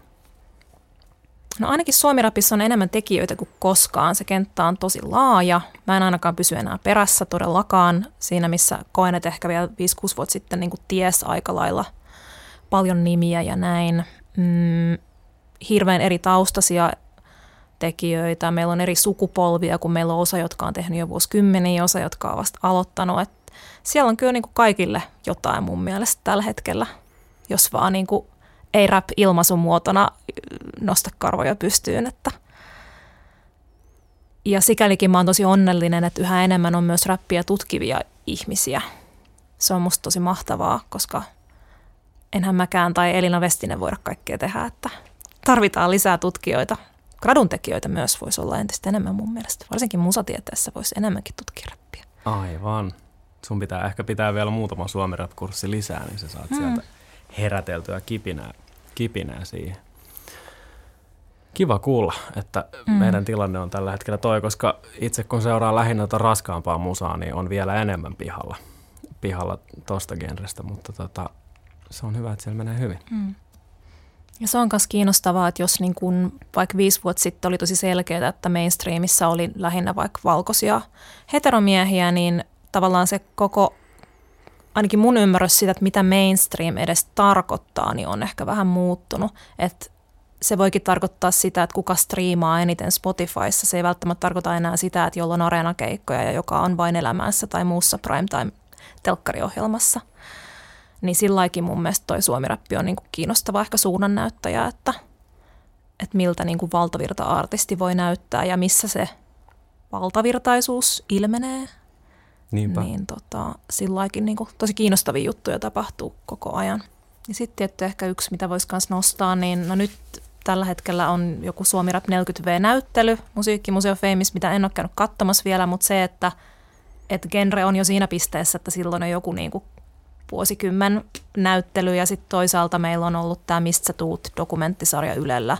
No ainakin Suomirapissa on enemmän tekijöitä kuin koskaan. Se kenttä on tosi laaja. Mä en ainakaan pysy enää perässä todellakaan siinä, missä koen, että ehkä vielä 5-6 vuotta sitten niin kuin ties aika lailla paljon nimiä ja näin. Mm, hirveän eri taustasia tekijöitä. Meillä on eri sukupolvia, kun meillä on osa, jotka on tehnyt jo vuosikymmeniä, osa, jotka on vasta aloittanut. Et siellä on kyllä niin kuin kaikille jotain mun mielestä tällä hetkellä, jos vaan niin kuin ei rap ilmaisun muotona nosta karvoja pystyyn. Että. Ja sikälikin mä oon tosi onnellinen, että yhä enemmän on myös räppiä tutkivia ihmisiä. Se on musta tosi mahtavaa, koska enhän mäkään tai Elina Vestinen voida kaikkea tehdä, että tarvitaan lisää tutkijoita gradun tekijöitä myös voisi olla entistä enemmän mun mielestä. Varsinkin musatieteessä voisi enemmänkin tutkia räppiä. Aivan. Sun pitää ehkä pitää vielä muutama suomi kurssi lisää, niin sä saat hmm. sieltä heräteltyä kipinää, kipinää siihen. Kiva kuulla, että mm. meidän tilanne on tällä hetkellä toi, koska itse kun seuraa lähinnä raskaampaa musaa, niin on vielä enemmän pihalla, pihalla tosta genrestä, mutta tota, se on hyvä, että siellä menee hyvin. Mm. Ja se on myös kiinnostavaa, että jos niin kun vaikka viisi vuotta sitten oli tosi selkeää, että mainstreamissa oli lähinnä vaikka valkoisia heteromiehiä, niin tavallaan se koko, ainakin mun ymmärrys siitä, että mitä mainstream edes tarkoittaa, niin on ehkä vähän muuttunut. Että se voikin tarkoittaa sitä, että kuka striimaa eniten Spotifyssa. Se ei välttämättä tarkoita enää sitä, että jolla on areenakeikkoja ja joka on vain elämässä tai muussa primetime-telkkariohjelmassa. Niin silläkin mun mielestä toi suomiräppi on niinku kiinnostava ehkä suunnannäyttäjä, että, että miltä niinku valtavirta-artisti voi näyttää ja missä se valtavirtaisuus ilmenee. Niinpä. Niin tota, silläkin niinku tosi kiinnostavia juttuja tapahtuu koko ajan. Ja sitten tietty ehkä yksi, mitä voisi myös nostaa, niin no nyt tällä hetkellä on joku Suomi Rap 40V-näyttely Musiikkimuseo Famous, mitä en ole käynyt katsomassa vielä, mutta se, että, että genre on jo siinä pisteessä, että silloin on joku niin kuin vuosikymmen näyttely ja sitten toisaalta meillä on ollut tämä Mistä sä tuut dokumenttisarja Ylellä,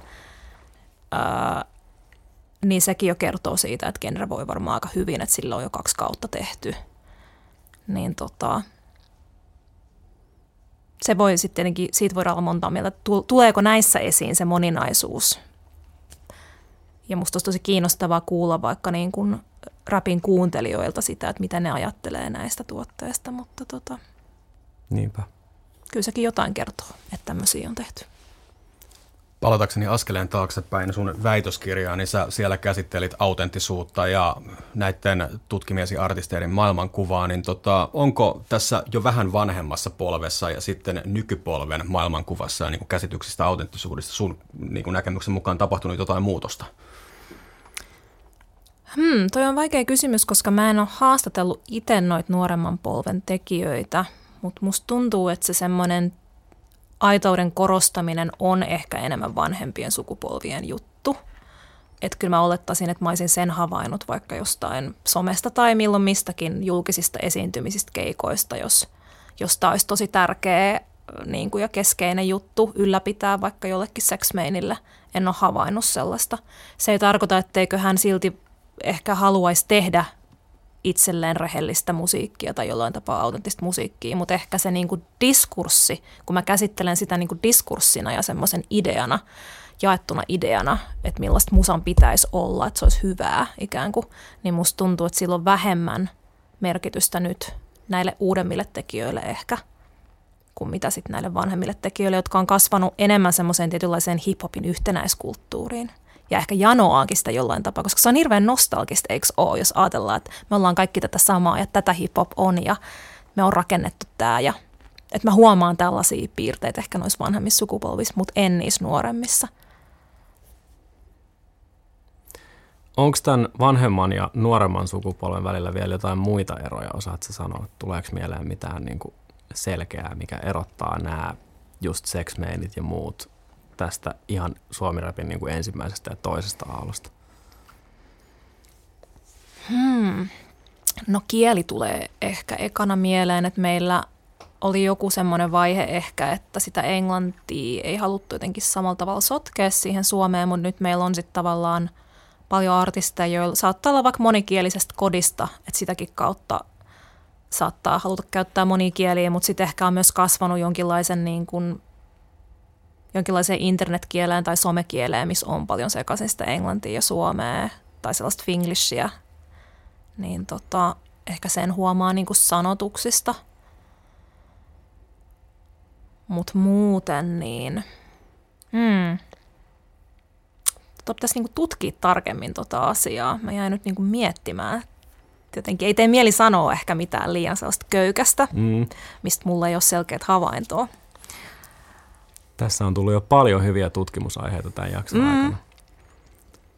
Ää, niin sekin jo kertoo siitä, että genre voi varmaan aika hyvin, että sillä on jo kaksi kautta tehty. Niin tota, se voi sitten siitä voidaan olla monta mieltä, tuleeko näissä esiin se moninaisuus. Ja musta olisi tosi kiinnostavaa kuulla vaikka niin kuin rapin kuuntelijoilta sitä, että mitä ne ajattelee näistä tuotteista, mutta tota, Niinpä. kyllä sekin jotain kertoo, että tämmöisiä on tehty palatakseni askeleen taaksepäin sun väitöskirjaa, niin sä siellä käsittelit autenttisuutta ja näiden tutkimiesi artisteiden maailmankuvaa, niin tota, onko tässä jo vähän vanhemmassa polvessa ja sitten nykypolven maailmankuvassa ja niin käsityksistä autenttisuudesta sun niin kuin näkemyksen mukaan tapahtunut jotain muutosta? Hmm, toi on vaikea kysymys, koska mä en ole haastatellut itse noita nuoremman polven tekijöitä, mutta musta tuntuu, että se semmoinen aitouden korostaminen on ehkä enemmän vanhempien sukupolvien juttu. Että kyllä mä olettaisin, että mä olisin sen havainnut vaikka jostain somesta tai milloin mistäkin julkisista esiintymisistä keikoista, jos, jos tämä olisi tosi tärkeä niin kuin ja keskeinen juttu ylläpitää vaikka jollekin seksmeinille. En ole havainnut sellaista. Se ei tarkoita, etteikö hän silti ehkä haluaisi tehdä itselleen rehellistä musiikkia tai jollain tapaa autenttista musiikkia, mutta ehkä se niin kuin diskurssi, kun mä käsittelen sitä niin kuin diskurssina ja semmoisen ideana, jaettuna ideana, että millaista musan pitäisi olla, että se olisi hyvää ikään kuin, niin musta tuntuu, että sillä on vähemmän merkitystä nyt näille uudemmille tekijöille ehkä kuin mitä sitten näille vanhemmille tekijöille, jotka on kasvanut enemmän semmoiseen tietynlaiseen hiphopin yhtenäiskulttuuriin ja ehkä janoaankin sitä jollain tapaa, koska se on hirveän nostalgista, eikö ole, jos ajatellaan, että me ollaan kaikki tätä samaa ja tätä hip-hop on ja me on rakennettu tämä ja että mä huomaan tällaisia piirteitä ehkä noissa vanhemmissa sukupolvissa, mutta en niissä nuoremmissa. Onko tämän vanhemman ja nuoremman sukupolven välillä vielä jotain muita eroja? Osaatko sanoa, tuleeko mieleen mitään niin kuin selkeää, mikä erottaa nämä just seksmeinit ja muut tästä ihan suomirapin niin kuin ensimmäisestä ja toisesta aallosta? Hmm. No kieli tulee ehkä ekana mieleen, että meillä oli joku semmoinen vaihe ehkä, että sitä englantia ei haluttu jotenkin samalla tavalla sotkea siihen Suomeen, mutta nyt meillä on sitten tavallaan paljon artisteja, joilla saattaa olla vaikka monikielisestä kodista, että sitäkin kautta saattaa haluta käyttää monikieliä, mutta sitten ehkä on myös kasvanut jonkinlaisen niin kuin jonkinlaiseen internetkieleen tai somekieleen, missä on paljon sekaisin sitä englantia ja suomea tai sellaista finglishia, niin tota, ehkä sen huomaa niin kuin sanotuksista. Mutta muuten niin, hmm, tota pitäisi niin kuin tutkia tarkemmin tota asiaa. Mä jäin nyt niin kuin miettimään. Jotenkin ei tee mieli sanoa ehkä mitään liian sellaista köykästä, mm. mistä mulla ei ole selkeät havaintoa. Tässä on tullut jo paljon hyviä tutkimusaiheita tämän jakson mm. aikana.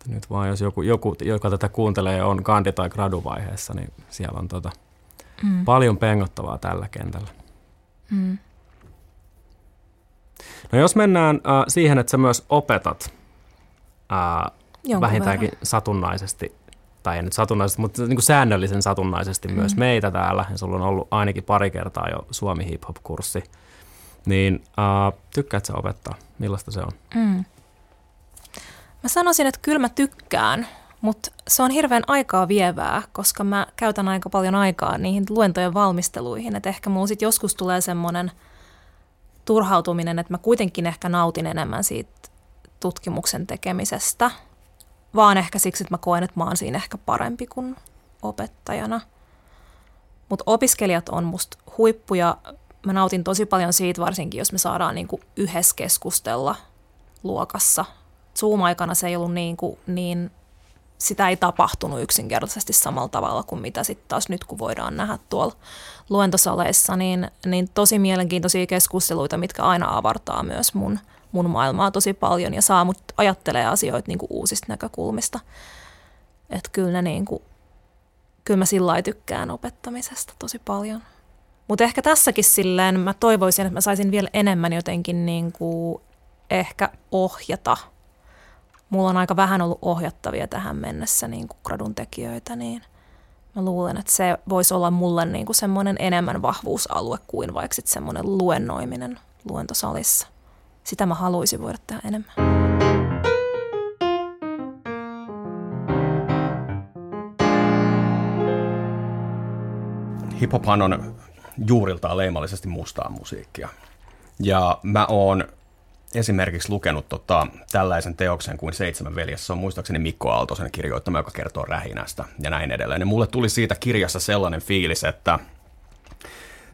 Nyt vaan jos joku, joku, joka tätä kuuntelee, on kandi- tai graduvaiheessa, niin siellä on tota, mm. paljon pengottavaa tällä kentällä. Mm. No jos mennään äh, siihen, että sä myös opetat äh, Jonkun vähintäänkin verran. satunnaisesti, tai ei nyt satunnaisesti, mutta niin kuin säännöllisen satunnaisesti mm. myös meitä täällä, ja sulla on ollut ainakin pari kertaa jo Suomi Hip Hop-kurssi, niin uh, tykkäätkö opettaa? Millaista se on? Mm. Mä sanoisin, että kyllä mä tykkään, mutta se on hirveän aikaa vievää, koska mä käytän aika paljon aikaa niihin luentojen valmisteluihin. Että ehkä mulla sit joskus tulee semmoinen turhautuminen, että mä kuitenkin ehkä nautin enemmän siitä tutkimuksen tekemisestä, vaan ehkä siksi, että mä koen, että mä oon siinä ehkä parempi kuin opettajana. Mutta opiskelijat on musta huippuja. Mä nautin tosi paljon siitä, varsinkin jos me saadaan niinku yhdessä keskustella luokassa. Zoom-aikana se ei ollut niin, kuin, niin sitä ei tapahtunut yksinkertaisesti samalla tavalla kuin mitä sitten taas nyt, kun voidaan nähdä tuolla luentosaleissa, niin, niin tosi mielenkiintoisia keskusteluita, mitkä aina avartaa myös mun, mun maailmaa tosi paljon ja saa mut ajattelee asioita niin kuin uusista näkökulmista. Että kyllä, niin kuin, kyllä mä sillä tykkään opettamisesta tosi paljon. Mutta ehkä tässäkin silleen mä toivoisin, että mä saisin vielä enemmän jotenkin niin kuin ehkä ohjata – mulla on aika vähän ollut ohjattavia tähän mennessä niin kuin gradun tekijöitä, niin mä luulen, että se voisi olla mulle niin kuin semmoinen enemmän vahvuusalue kuin vaikka sitten semmoinen luennoiminen luentosalissa. Sitä mä haluaisin voida tehdä enemmän. Hiphophan on juuriltaan leimallisesti mustaa musiikkia. Ja mä oon esimerkiksi lukenut tota, tällaisen teoksen kuin Seitsemän veljessä. Se on muistaakseni Mikko Aaltosen kirjoittama, joka kertoo rähinästä ja näin edelleen. Ja mulle tuli siitä kirjassa sellainen fiilis, että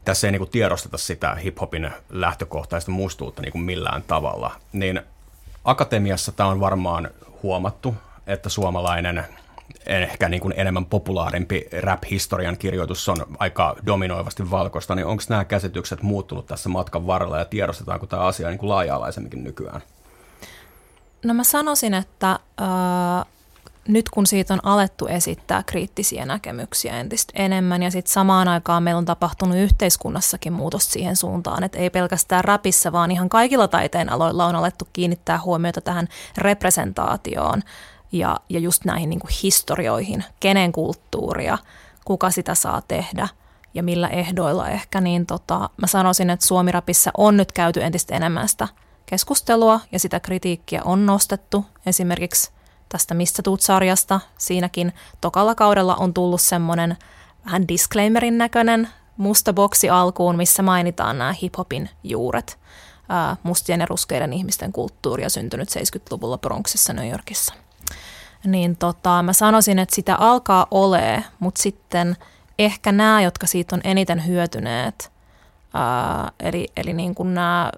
tässä ei niinku tiedosteta sitä hiphopin lähtökohtaista mustuutta niinku millään tavalla. Niin akatemiassa tämä on varmaan huomattu, että suomalainen ehkä niin kuin enemmän populaarimpi rap-historian kirjoitus on aika dominoivasti valkoista, niin onko nämä käsitykset muuttunut tässä matkan varrella ja tiedostetaanko tämä asia niin kuin laaja-alaisemminkin nykyään? No mä sanoisin, että äh, nyt kun siitä on alettu esittää kriittisiä näkemyksiä entistä enemmän ja sitten samaan aikaan meillä on tapahtunut yhteiskunnassakin muutos siihen suuntaan, että ei pelkästään rapissa, vaan ihan kaikilla taiteen aloilla on alettu kiinnittää huomiota tähän representaatioon ja, ja just näihin niin kuin historioihin, kenen kulttuuria, kuka sitä saa tehdä ja millä ehdoilla ehkä, niin tota, mä sanoisin, että Suomirapissa on nyt käyty entistä enemmän sitä keskustelua ja sitä kritiikkiä on nostettu. Esimerkiksi tästä Mistä tuut-sarjasta, siinäkin tokalla kaudella on tullut semmoinen vähän disclaimerin näköinen musta boksi alkuun, missä mainitaan nämä hiphopin juuret. mustien ja ruskeiden ihmisten kulttuuria syntynyt 70-luvulla Bronxissa New Yorkissa – niin tota, mä sanoisin, että sitä alkaa ole, mutta sitten ehkä nämä, jotka siitä on eniten hyötyneet, ää, eli, eli niin kuin nämä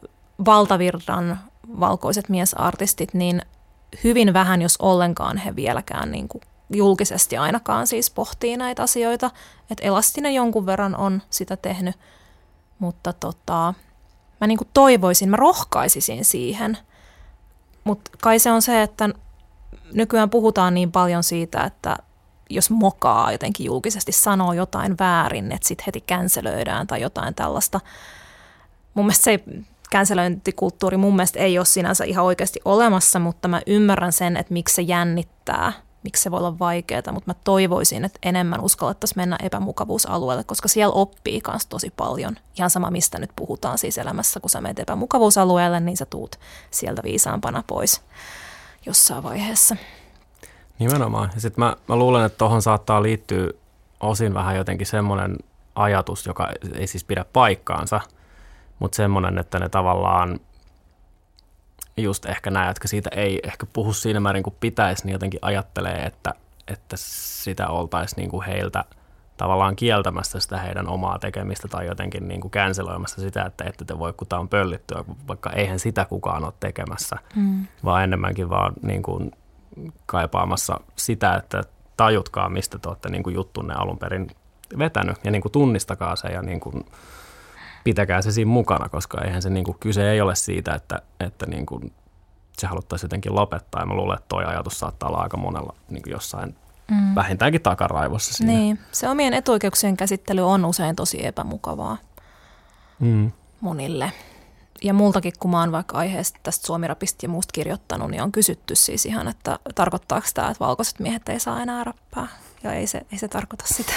valtavirran valkoiset miesartistit, niin hyvin vähän, jos ollenkaan he vieläkään niin kuin julkisesti ainakaan siis pohtii näitä asioita. Että Elastinen jonkun verran on sitä tehnyt, mutta tota, mä niin kuin toivoisin, mä rohkaisisin siihen. Mutta kai se on se, että nykyään puhutaan niin paljon siitä, että jos mokaa jotenkin julkisesti sanoo jotain väärin, että sitten heti känselöidään tai jotain tällaista. Mun mielestä se känselöintikulttuuri mun mielestä ei ole sinänsä ihan oikeasti olemassa, mutta mä ymmärrän sen, että miksi se jännittää, miksi se voi olla vaikeaa, mutta mä toivoisin, että enemmän uskallettaisiin mennä epämukavuusalueelle, koska siellä oppii myös tosi paljon. Ihan sama, mistä nyt puhutaan siis elämässä, kun sä menet epämukavuusalueelle, niin sä tuut sieltä viisaampana pois jossain vaiheessa. Nimenomaan. Ja sitten mä, mä luulen, että tuohon saattaa liittyä osin vähän jotenkin semmoinen ajatus, joka ei siis pidä paikkaansa, mutta semmoinen, että ne tavallaan just ehkä nämä, jotka siitä ei ehkä puhu siinä määrin kuin pitäisi, niin jotenkin ajattelee, että, että sitä oltaisiin niin kuin heiltä tavallaan kieltämässä sitä heidän omaa tekemistä tai jotenkin niin kuin canceloimassa sitä, että ette te voi, kun tämä on pöllittyä, vaikka eihän sitä kukaan ole tekemässä, mm. vaan enemmänkin vaan niin kuin kaipaamassa sitä, että tajutkaa, mistä te olette niin kuin juttunne alun perin vetänyt ja niin kuin tunnistakaa se ja niin kuin pitäkää se siinä mukana, koska eihän se niin kuin, kyse ei ole siitä, että, että niin kuin se haluttaisiin jotenkin lopettaa. Ja mä luulen, että toi ajatus saattaa olla aika monella niin kuin jossain mm. vähintäänkin takaraivossa siinä. Niin, se omien etuoikeuksien käsittely on usein tosi epämukavaa mm. monille ja multakin, kun mä oon vaikka aiheesta tästä suomirapista ja muusta kirjoittanut, niin on kysytty siis ihan, että tarkoittaako tämä, että valkoiset miehet ei saa enää rappaa. Ja ei se, ei se tarkoita sitä.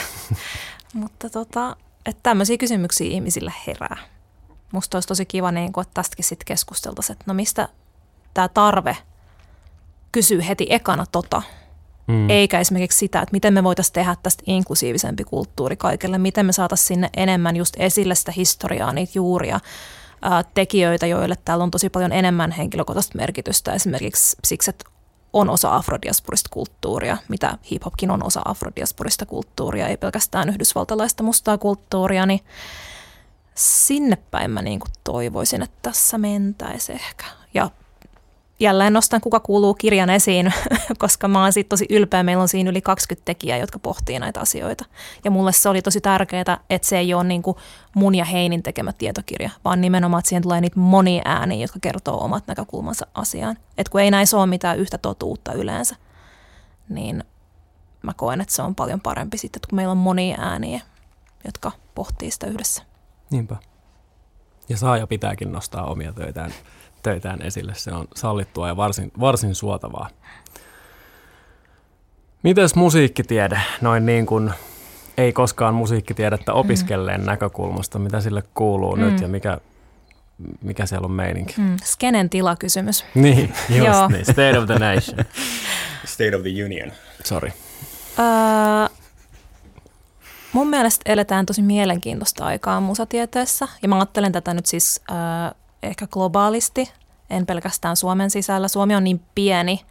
(laughs) Mutta tota, että tämmöisiä kysymyksiä ihmisille herää. Musta olisi tosi kiva, niin kun, että tästäkin sitten keskusteltaisiin, että no mistä tämä tarve kysyy heti ekana tota, mm. eikä esimerkiksi sitä, että miten me voitaisiin tehdä tästä inklusiivisempi kulttuuri kaikille, miten me saataisiin sinne enemmän just esille sitä historiaa, niitä juuria, ää, tekijöitä, joille täällä on tosi paljon enemmän henkilökohtaista merkitystä, esimerkiksi siksi, että on osa afrodiasporista kulttuuria, mitä hiphopkin on osa afrodiasporista kulttuuria, ei pelkästään yhdysvaltalaista mustaa kulttuuria, niin sinne päin mä niin toivoisin, että tässä mentäisiin ehkä. Ja jälleen nostan Kuka kuuluu kirjan esiin, (laughs) koska mä oon siitä tosi ylpeä. Meillä on siinä yli 20 tekijää, jotka pohtii näitä asioita. Ja mulle se oli tosi tärkeää, että se ei ole niin kuin mun ja Heinin tekemä tietokirja, vaan nimenomaan, että siihen tulee niitä monia ääniä, jotka kertoo omat näkökulmansa asiaan. Että kun ei näissä ole mitään yhtä totuutta yleensä, niin mä koen, että se on paljon parempi sitten, kun meillä on monia ääniä, jotka pohtii sitä yhdessä. Niinpä. Ja saa ja pitääkin nostaa omia töitään töitään esille. Se on sallittua ja varsin, varsin suotavaa. Mites musiikkitiede, noin niin kuin ei koskaan musiikkitiedettä mm. opiskelleen mm. näkökulmasta, mitä sille kuuluu mm. nyt ja mikä, mikä siellä on meininki? Mm. Skenen tilakysymys. (laughs) Niin, just niin. State of the nation. (laughs) State of the union. Sorry. Uh, mun mielestä eletään tosi mielenkiintoista aikaa musatieteessä ja mä ajattelen tätä nyt siis uh, ehkä globaalisti, en pelkästään Suomen sisällä. Suomi on niin pieni,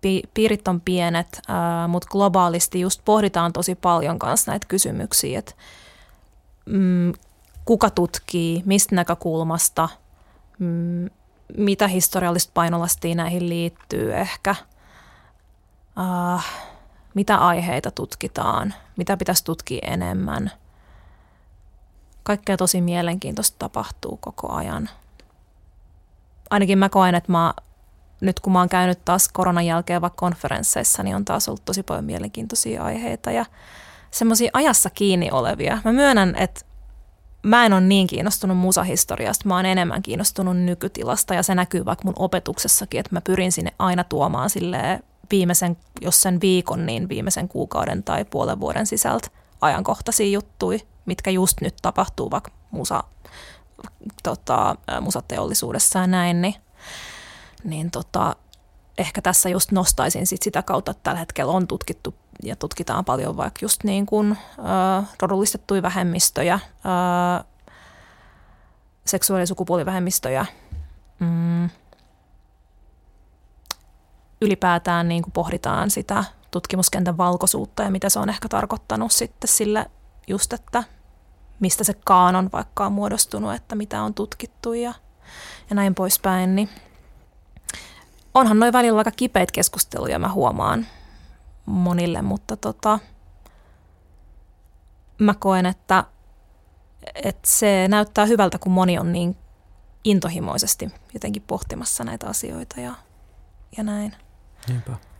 pi- piirit on pienet, ää, mutta globaalisti just pohditaan tosi paljon kanssa näitä kysymyksiä, että mm, kuka tutkii, mistä näkökulmasta, mm, mitä historiallista painolastia näihin liittyy ehkä, äh, mitä aiheita tutkitaan, mitä pitäisi tutkia enemmän – kaikkea tosi mielenkiintoista tapahtuu koko ajan. Ainakin mä koen, että mä, nyt kun mä oon käynyt taas koronan jälkeen vaikka konferensseissa, niin on taas ollut tosi paljon mielenkiintoisia aiheita ja semmoisia ajassa kiinni olevia. Mä myönnän, että mä en ole niin kiinnostunut musahistoriasta, mä oon enemmän kiinnostunut nykytilasta ja se näkyy vaikka mun opetuksessakin, että mä pyrin sinne aina tuomaan silleen viimeisen, jos sen viikon, niin viimeisen kuukauden tai puolen vuoden sisältä ajankohtaisia juttuja mitkä just nyt tapahtuu vaikka musa, tota, musateollisuudessa ja näin, niin, niin tota, ehkä tässä just nostaisin sit sitä kautta, että tällä hetkellä on tutkittu ja tutkitaan paljon vaikka just niin kuin äh, rodullistettuja vähemmistöjä, äh, seksuaali- ja sukupuolivähemmistöjä, mm, ylipäätään niin kuin pohditaan sitä tutkimuskentän valkoisuutta ja mitä se on ehkä tarkoittanut sitten sille just, että mistä se kaanon vaikka on muodostunut, että mitä on tutkittu ja, ja näin poispäin, niin onhan noin välillä aika kipeitä keskusteluja, mä huomaan monille, mutta tota, mä koen, että, että se näyttää hyvältä, kun moni on niin intohimoisesti jotenkin pohtimassa näitä asioita ja, ja näin. Niinpä.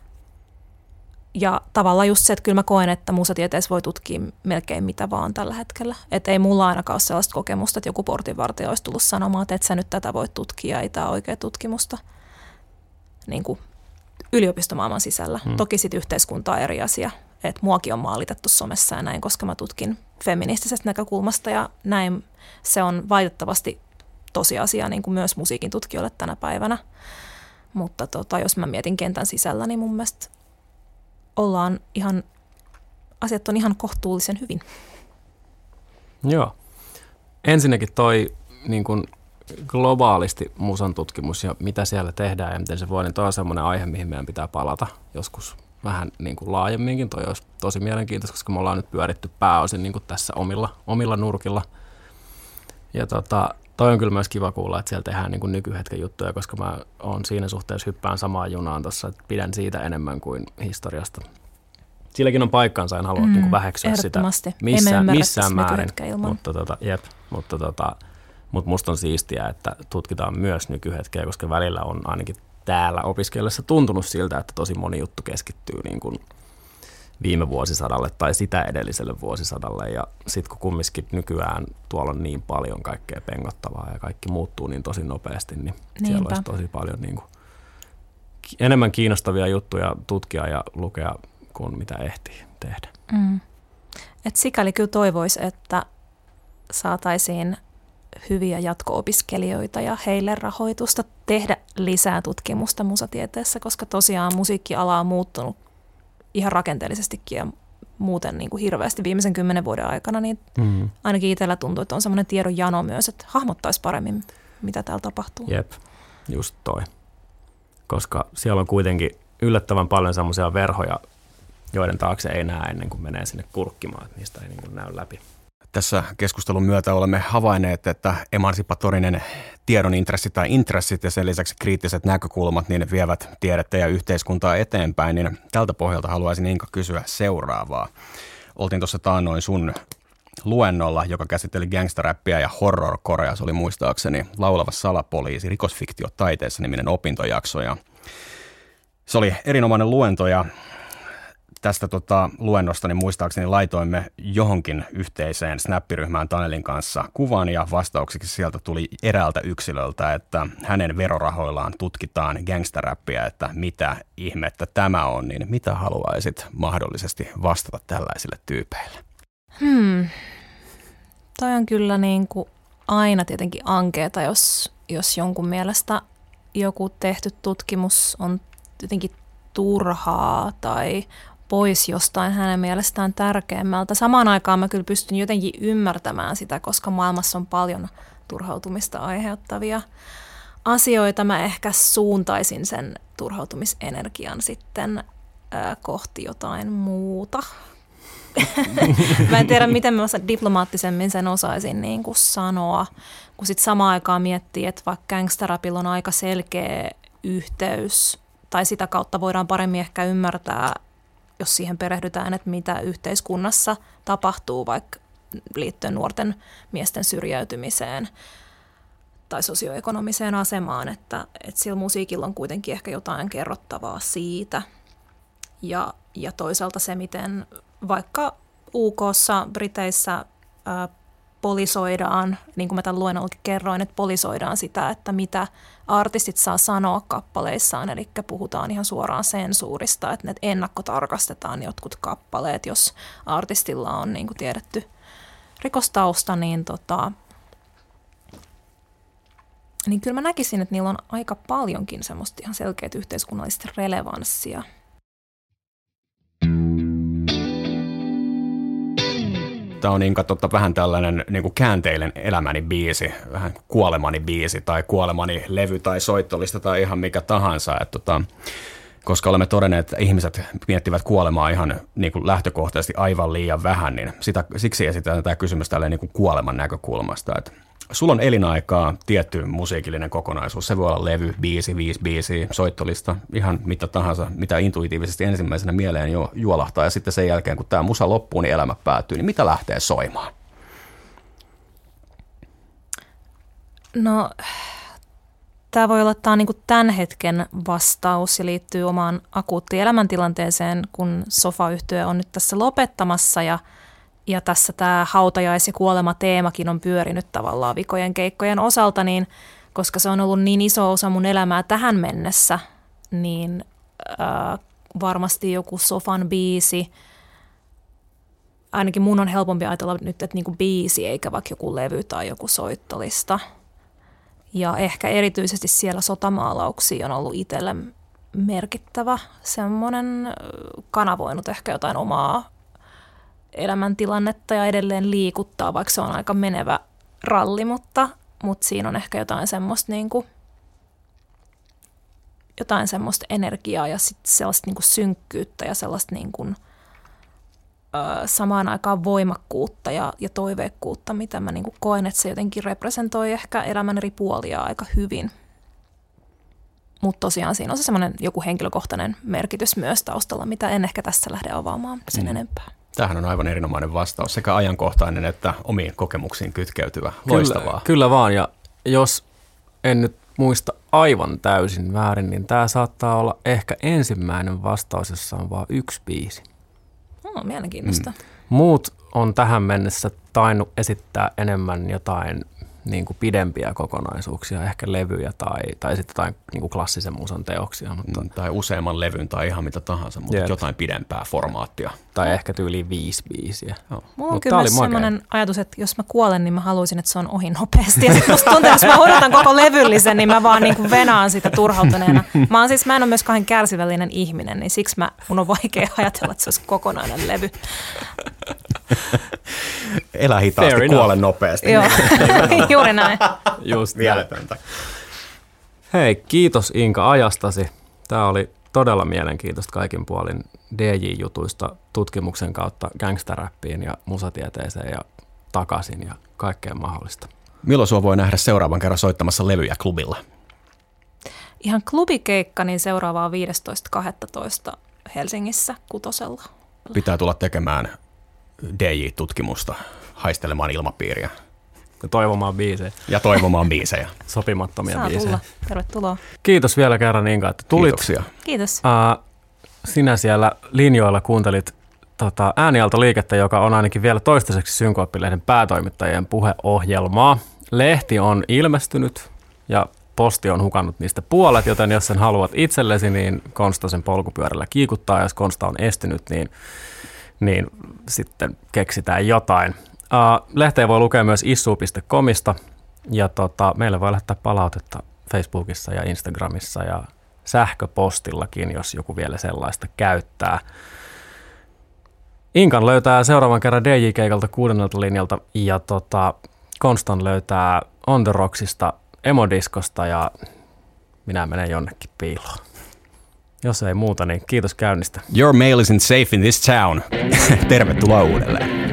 Ja tavallaan just se, että kyllä mä koen, että musatieteessä voi tutkia melkein mitä vaan tällä hetkellä. Että ei mulla ainakaan ole sellaista kokemusta, että joku portinvartija olisi tullut sanomaan, että et sä nyt tätä voit tutkia, ei tämä oikea tutkimusta niin kuin yliopistomaailman sisällä. Hmm. Toki sitten yhteiskunta on eri asia, että muakin on maalitettu somessa ja näin, koska mä tutkin feministisestä näkökulmasta ja näin se on valitettavasti tosiasia niin kuin myös musiikin tutkijoille tänä päivänä. Mutta tota, jos mä mietin kentän sisällä, niin mun mielestä ollaan ihan, asiat on ihan kohtuullisen hyvin. Joo. Ensinnäkin toi niin kuin globaalisti musan tutkimus ja mitä siellä tehdään ja miten se voi, niin toi on semmoinen aihe, mihin meidän pitää palata joskus vähän niin kuin laajemminkin. Toi olisi tosi mielenkiintoista, koska me ollaan nyt pyöritty pääosin niin kuin tässä omilla, omilla nurkilla. Ja tota, toi on kyllä myös kiva kuulla, että siellä tehdään niin kuin nykyhetken juttuja, koska mä oon siinä suhteessa hyppään samaan junaan tuossa, että pidän siitä enemmän kuin historiasta. Silläkin on paikkansa, en halua mm, niin kuin väheksyä sitä missään, missään määrin, mutta, tota, jep, mutta, tota, mutta musta on siistiä, että tutkitaan myös nykyhetkeä, koska välillä on ainakin täällä opiskellessa tuntunut siltä, että tosi moni juttu keskittyy niin kuin viime vuosisadalle tai sitä edelliselle vuosisadalle. Ja sitten kun kumminkin nykyään tuolla on niin paljon kaikkea pengottavaa ja kaikki muuttuu niin tosi nopeasti, niin Niinpä. siellä olisi tosi paljon niin kuin, enemmän kiinnostavia juttuja tutkia ja lukea kuin mitä ehtii tehdä. Mm. Et sikäli kyllä toivoisi, että saataisiin hyviä jatko-opiskelijoita ja heille rahoitusta tehdä lisää tutkimusta musatieteessä, koska tosiaan musiikkiala on muuttunut ihan rakenteellisestikin ja muuten niin kuin hirveästi viimeisen kymmenen vuoden aikana, niin mm. ainakin itsellä tuntuu, että on semmoinen tiedon jano myös, että hahmottaisi paremmin, mitä täällä tapahtuu. Jep, just toi. Koska siellä on kuitenkin yllättävän paljon semmoisia verhoja, joiden taakse ei näe ennen kuin menee sinne kurkkimaan, että niistä ei niin kuin näy läpi. Tässä keskustelun myötä olemme havainneet, että emansipatorinen tiedon intressi tai intressit ja sen lisäksi kriittiset näkökulmat niin vievät tiedettä ja yhteiskuntaa eteenpäin. Niin tältä pohjalta haluaisin Inka kysyä seuraavaa. Oltiin tuossa taannoin sun luennolla, joka käsitteli gangsteräppiä ja horror-korea. Se oli muistaakseni Laulava salapoliisi, rikosfiktio taiteessa niminen opintojakso. Ja se oli erinomainen luento ja tästä tota, luennosta niin muistaakseni laitoimme johonkin yhteiseen snappiryhmään Tanelin kanssa kuvan ja vastauksiksi sieltä tuli eräältä yksilöltä, että hänen verorahoillaan tutkitaan gangsteräppiä, että mitä ihmettä tämä on, niin mitä haluaisit mahdollisesti vastata tällaisille tyypeille? Hmm. Toi on kyllä niin kuin aina tietenkin ankeeta, jos, jos jonkun mielestä joku tehty tutkimus on jotenkin turhaa tai pois jostain hänen mielestään tärkeämmältä. Samaan aikaan mä kyllä pystyn jotenkin ymmärtämään sitä, koska maailmassa on paljon turhautumista aiheuttavia asioita. Mä ehkä suuntaisin sen turhautumisenergian sitten ää, kohti jotain muuta. (laughs) mä en tiedä, miten mä diplomaattisemmin sen osaisin niin kuin sanoa, kun sitten samaan aikaan miettii, että vaikka gangsterapilla on aika selkeä yhteys, tai sitä kautta voidaan paremmin ehkä ymmärtää jos siihen perehdytään, että mitä yhteiskunnassa tapahtuu vaikka liittyen nuorten miesten syrjäytymiseen tai sosioekonomiseen asemaan, että, että sillä musiikilla on kuitenkin ehkä jotain kerrottavaa siitä. Ja, ja toisaalta se, miten vaikka UKssa, Briteissä ää, polisoidaan, niin kuin mä tämän luennollakin kerroin, että polisoidaan sitä, että mitä artistit saa sanoa kappaleissaan, eli puhutaan ihan suoraan sensuurista, että ne ennakkotarkastetaan jotkut kappaleet, jos artistilla on niin kuin tiedetty rikostausta, niin, tota, niin kyllä mä näkisin, että niillä on aika paljonkin semmoista ihan selkeät yhteiskunnallista relevanssia – Tämä on niin, totta, vähän tällainen niin kuin käänteinen elämäni biisi, vähän kuolemani biisi tai kuolemani levy tai soittolista tai ihan mikä tahansa. Että tota, koska olemme todenneet, että ihmiset miettivät kuolemaa ihan niin kuin lähtökohtaisesti aivan liian vähän, niin sitä, siksi esitetään tämä kysymys tälleen niin kuin kuoleman näkökulmasta. Että sulla on elinaikaa tietty musiikillinen kokonaisuus. Se voi olla levy, biisi, viisi biisiä, soittolista, ihan mitä tahansa, mitä intuitiivisesti ensimmäisenä mieleen jo juolahtaa. Ja sitten sen jälkeen, kun tämä musa loppuu, niin elämä päättyy. Niin mitä lähtee soimaan? No, tämä voi olla tämä niinku tämän hetken vastaus ja liittyy omaan akuuttiin elämäntilanteeseen, kun sofa on nyt tässä lopettamassa ja – ja tässä tämä hautajais- ja kuolema-teemakin on pyörinyt tavallaan vikojen keikkojen osalta, niin koska se on ollut niin iso osa mun elämää tähän mennessä, niin äh, varmasti joku sofan biisi, ainakin mun on helpompi ajatella nyt, että niinku biisi eikä vaikka joku levy tai joku soittolista. Ja ehkä erityisesti siellä sotamaalauksia on ollut itselle merkittävä semmoinen kanavoinut ehkä jotain omaa elämäntilannetta ja edelleen liikuttaa, vaikka se on aika menevä ralli, mutta, mutta siinä on ehkä jotain semmoista niin kuin, jotain semmoista energiaa ja sit sellaista niin kuin synkkyyttä ja sellaista niin kuin, ö, samaan aikaan voimakkuutta ja, ja toiveikkuutta, mitä mä niin kuin koen, että se jotenkin representoi ehkä elämän eri puolia aika hyvin. Mutta tosiaan siinä on se semmoinen joku henkilökohtainen merkitys myös taustalla, mitä en ehkä tässä lähde avaamaan sen mm. enempää. Tähän on aivan erinomainen vastaus, sekä ajankohtainen että omiin kokemuksiin kytkeytyvä. Loistavaa. Kyllä, kyllä vaan, ja jos en nyt muista aivan täysin väärin, niin tämä saattaa olla ehkä ensimmäinen vastaus, jossa on vain yksi biisi. Oh, mielenkiintoista. Mm. Muut on tähän mennessä tainnut esittää enemmän jotain niin kuin pidempiä kokonaisuuksia, ehkä levyjä tai, tai sitten jotain niin kuin klassisen musan teoksia. Mutta... Mm, tai useamman levyn tai ihan mitä tahansa, mutta Jep. jotain pidempää formaattia. Tai no. ehkä tyyli viisi biisiä. Joo. Mulla on kyllä myös sellainen ajatus, että jos mä kuolen, niin mä haluaisin, että se on ohi nopeasti. Ja sitten musta tuntuu, että jos mä odotan koko levyllisen, niin mä vaan niin kuin venaan sitä turhautuneena. Mä, oon siis, mä en ole myös kahden kärsivällinen ihminen, niin siksi mä, mun on vaikea ajatella, että se olisi kokonainen levy. (laughs) Elä hitaasti, kuole nopeasti. Joo, (laughs) (laughs) juuri näin. Just Mieletöntä. Hei, kiitos Inka ajastasi. Tämä oli todella mielenkiintoista kaikin puolin DJ-jutuista tutkimuksen kautta gangsteräppiin ja musatieteeseen ja takaisin ja kaikkea mahdollista. Milloin sua voi nähdä seuraavan kerran soittamassa levyjä klubilla? Ihan klubikeikka, niin seuraavaa 15.12. Helsingissä Kutosella. Pitää tulla tekemään DJ-tutkimusta, haistelemaan ilmapiiriä. Ja toivomaan biisejä. Ja toivomaan biisejä. (laughs) Sopimattomia Saa biisejä. Tulla. Tervetuloa. Kiitos vielä kerran Inka, että tulit. Kiitoksia. Kiitos. Uh, sinä siellä linjoilla kuuntelit tota, äänialtoliikettä, joka on ainakin vielä toistaiseksi Synkooppilehden päätoimittajien puheohjelmaa. Lehti on ilmestynyt ja posti on hukannut niistä puolet, joten jos sen haluat itsellesi, niin Konsta sen polkupyörällä kiikuttaa. Jos Konsta on estynyt, niin, niin sitten keksitään jotain. Uh, lehteä voi lukea myös issu.comista ja tota, meille voi lähettää palautetta Facebookissa ja Instagramissa ja sähköpostillakin, jos joku vielä sellaista käyttää. Inkan löytää seuraavan kerran DJ-keikalta kuudennelta linjalta ja tota, Konstan löytää On The Rocksista, Emodiskosta ja minä menen jonnekin piiloon. Jos ei muuta, niin kiitos käynnistä. Your mail isn't safe in this town. (laughs) Tervetuloa uudelleen.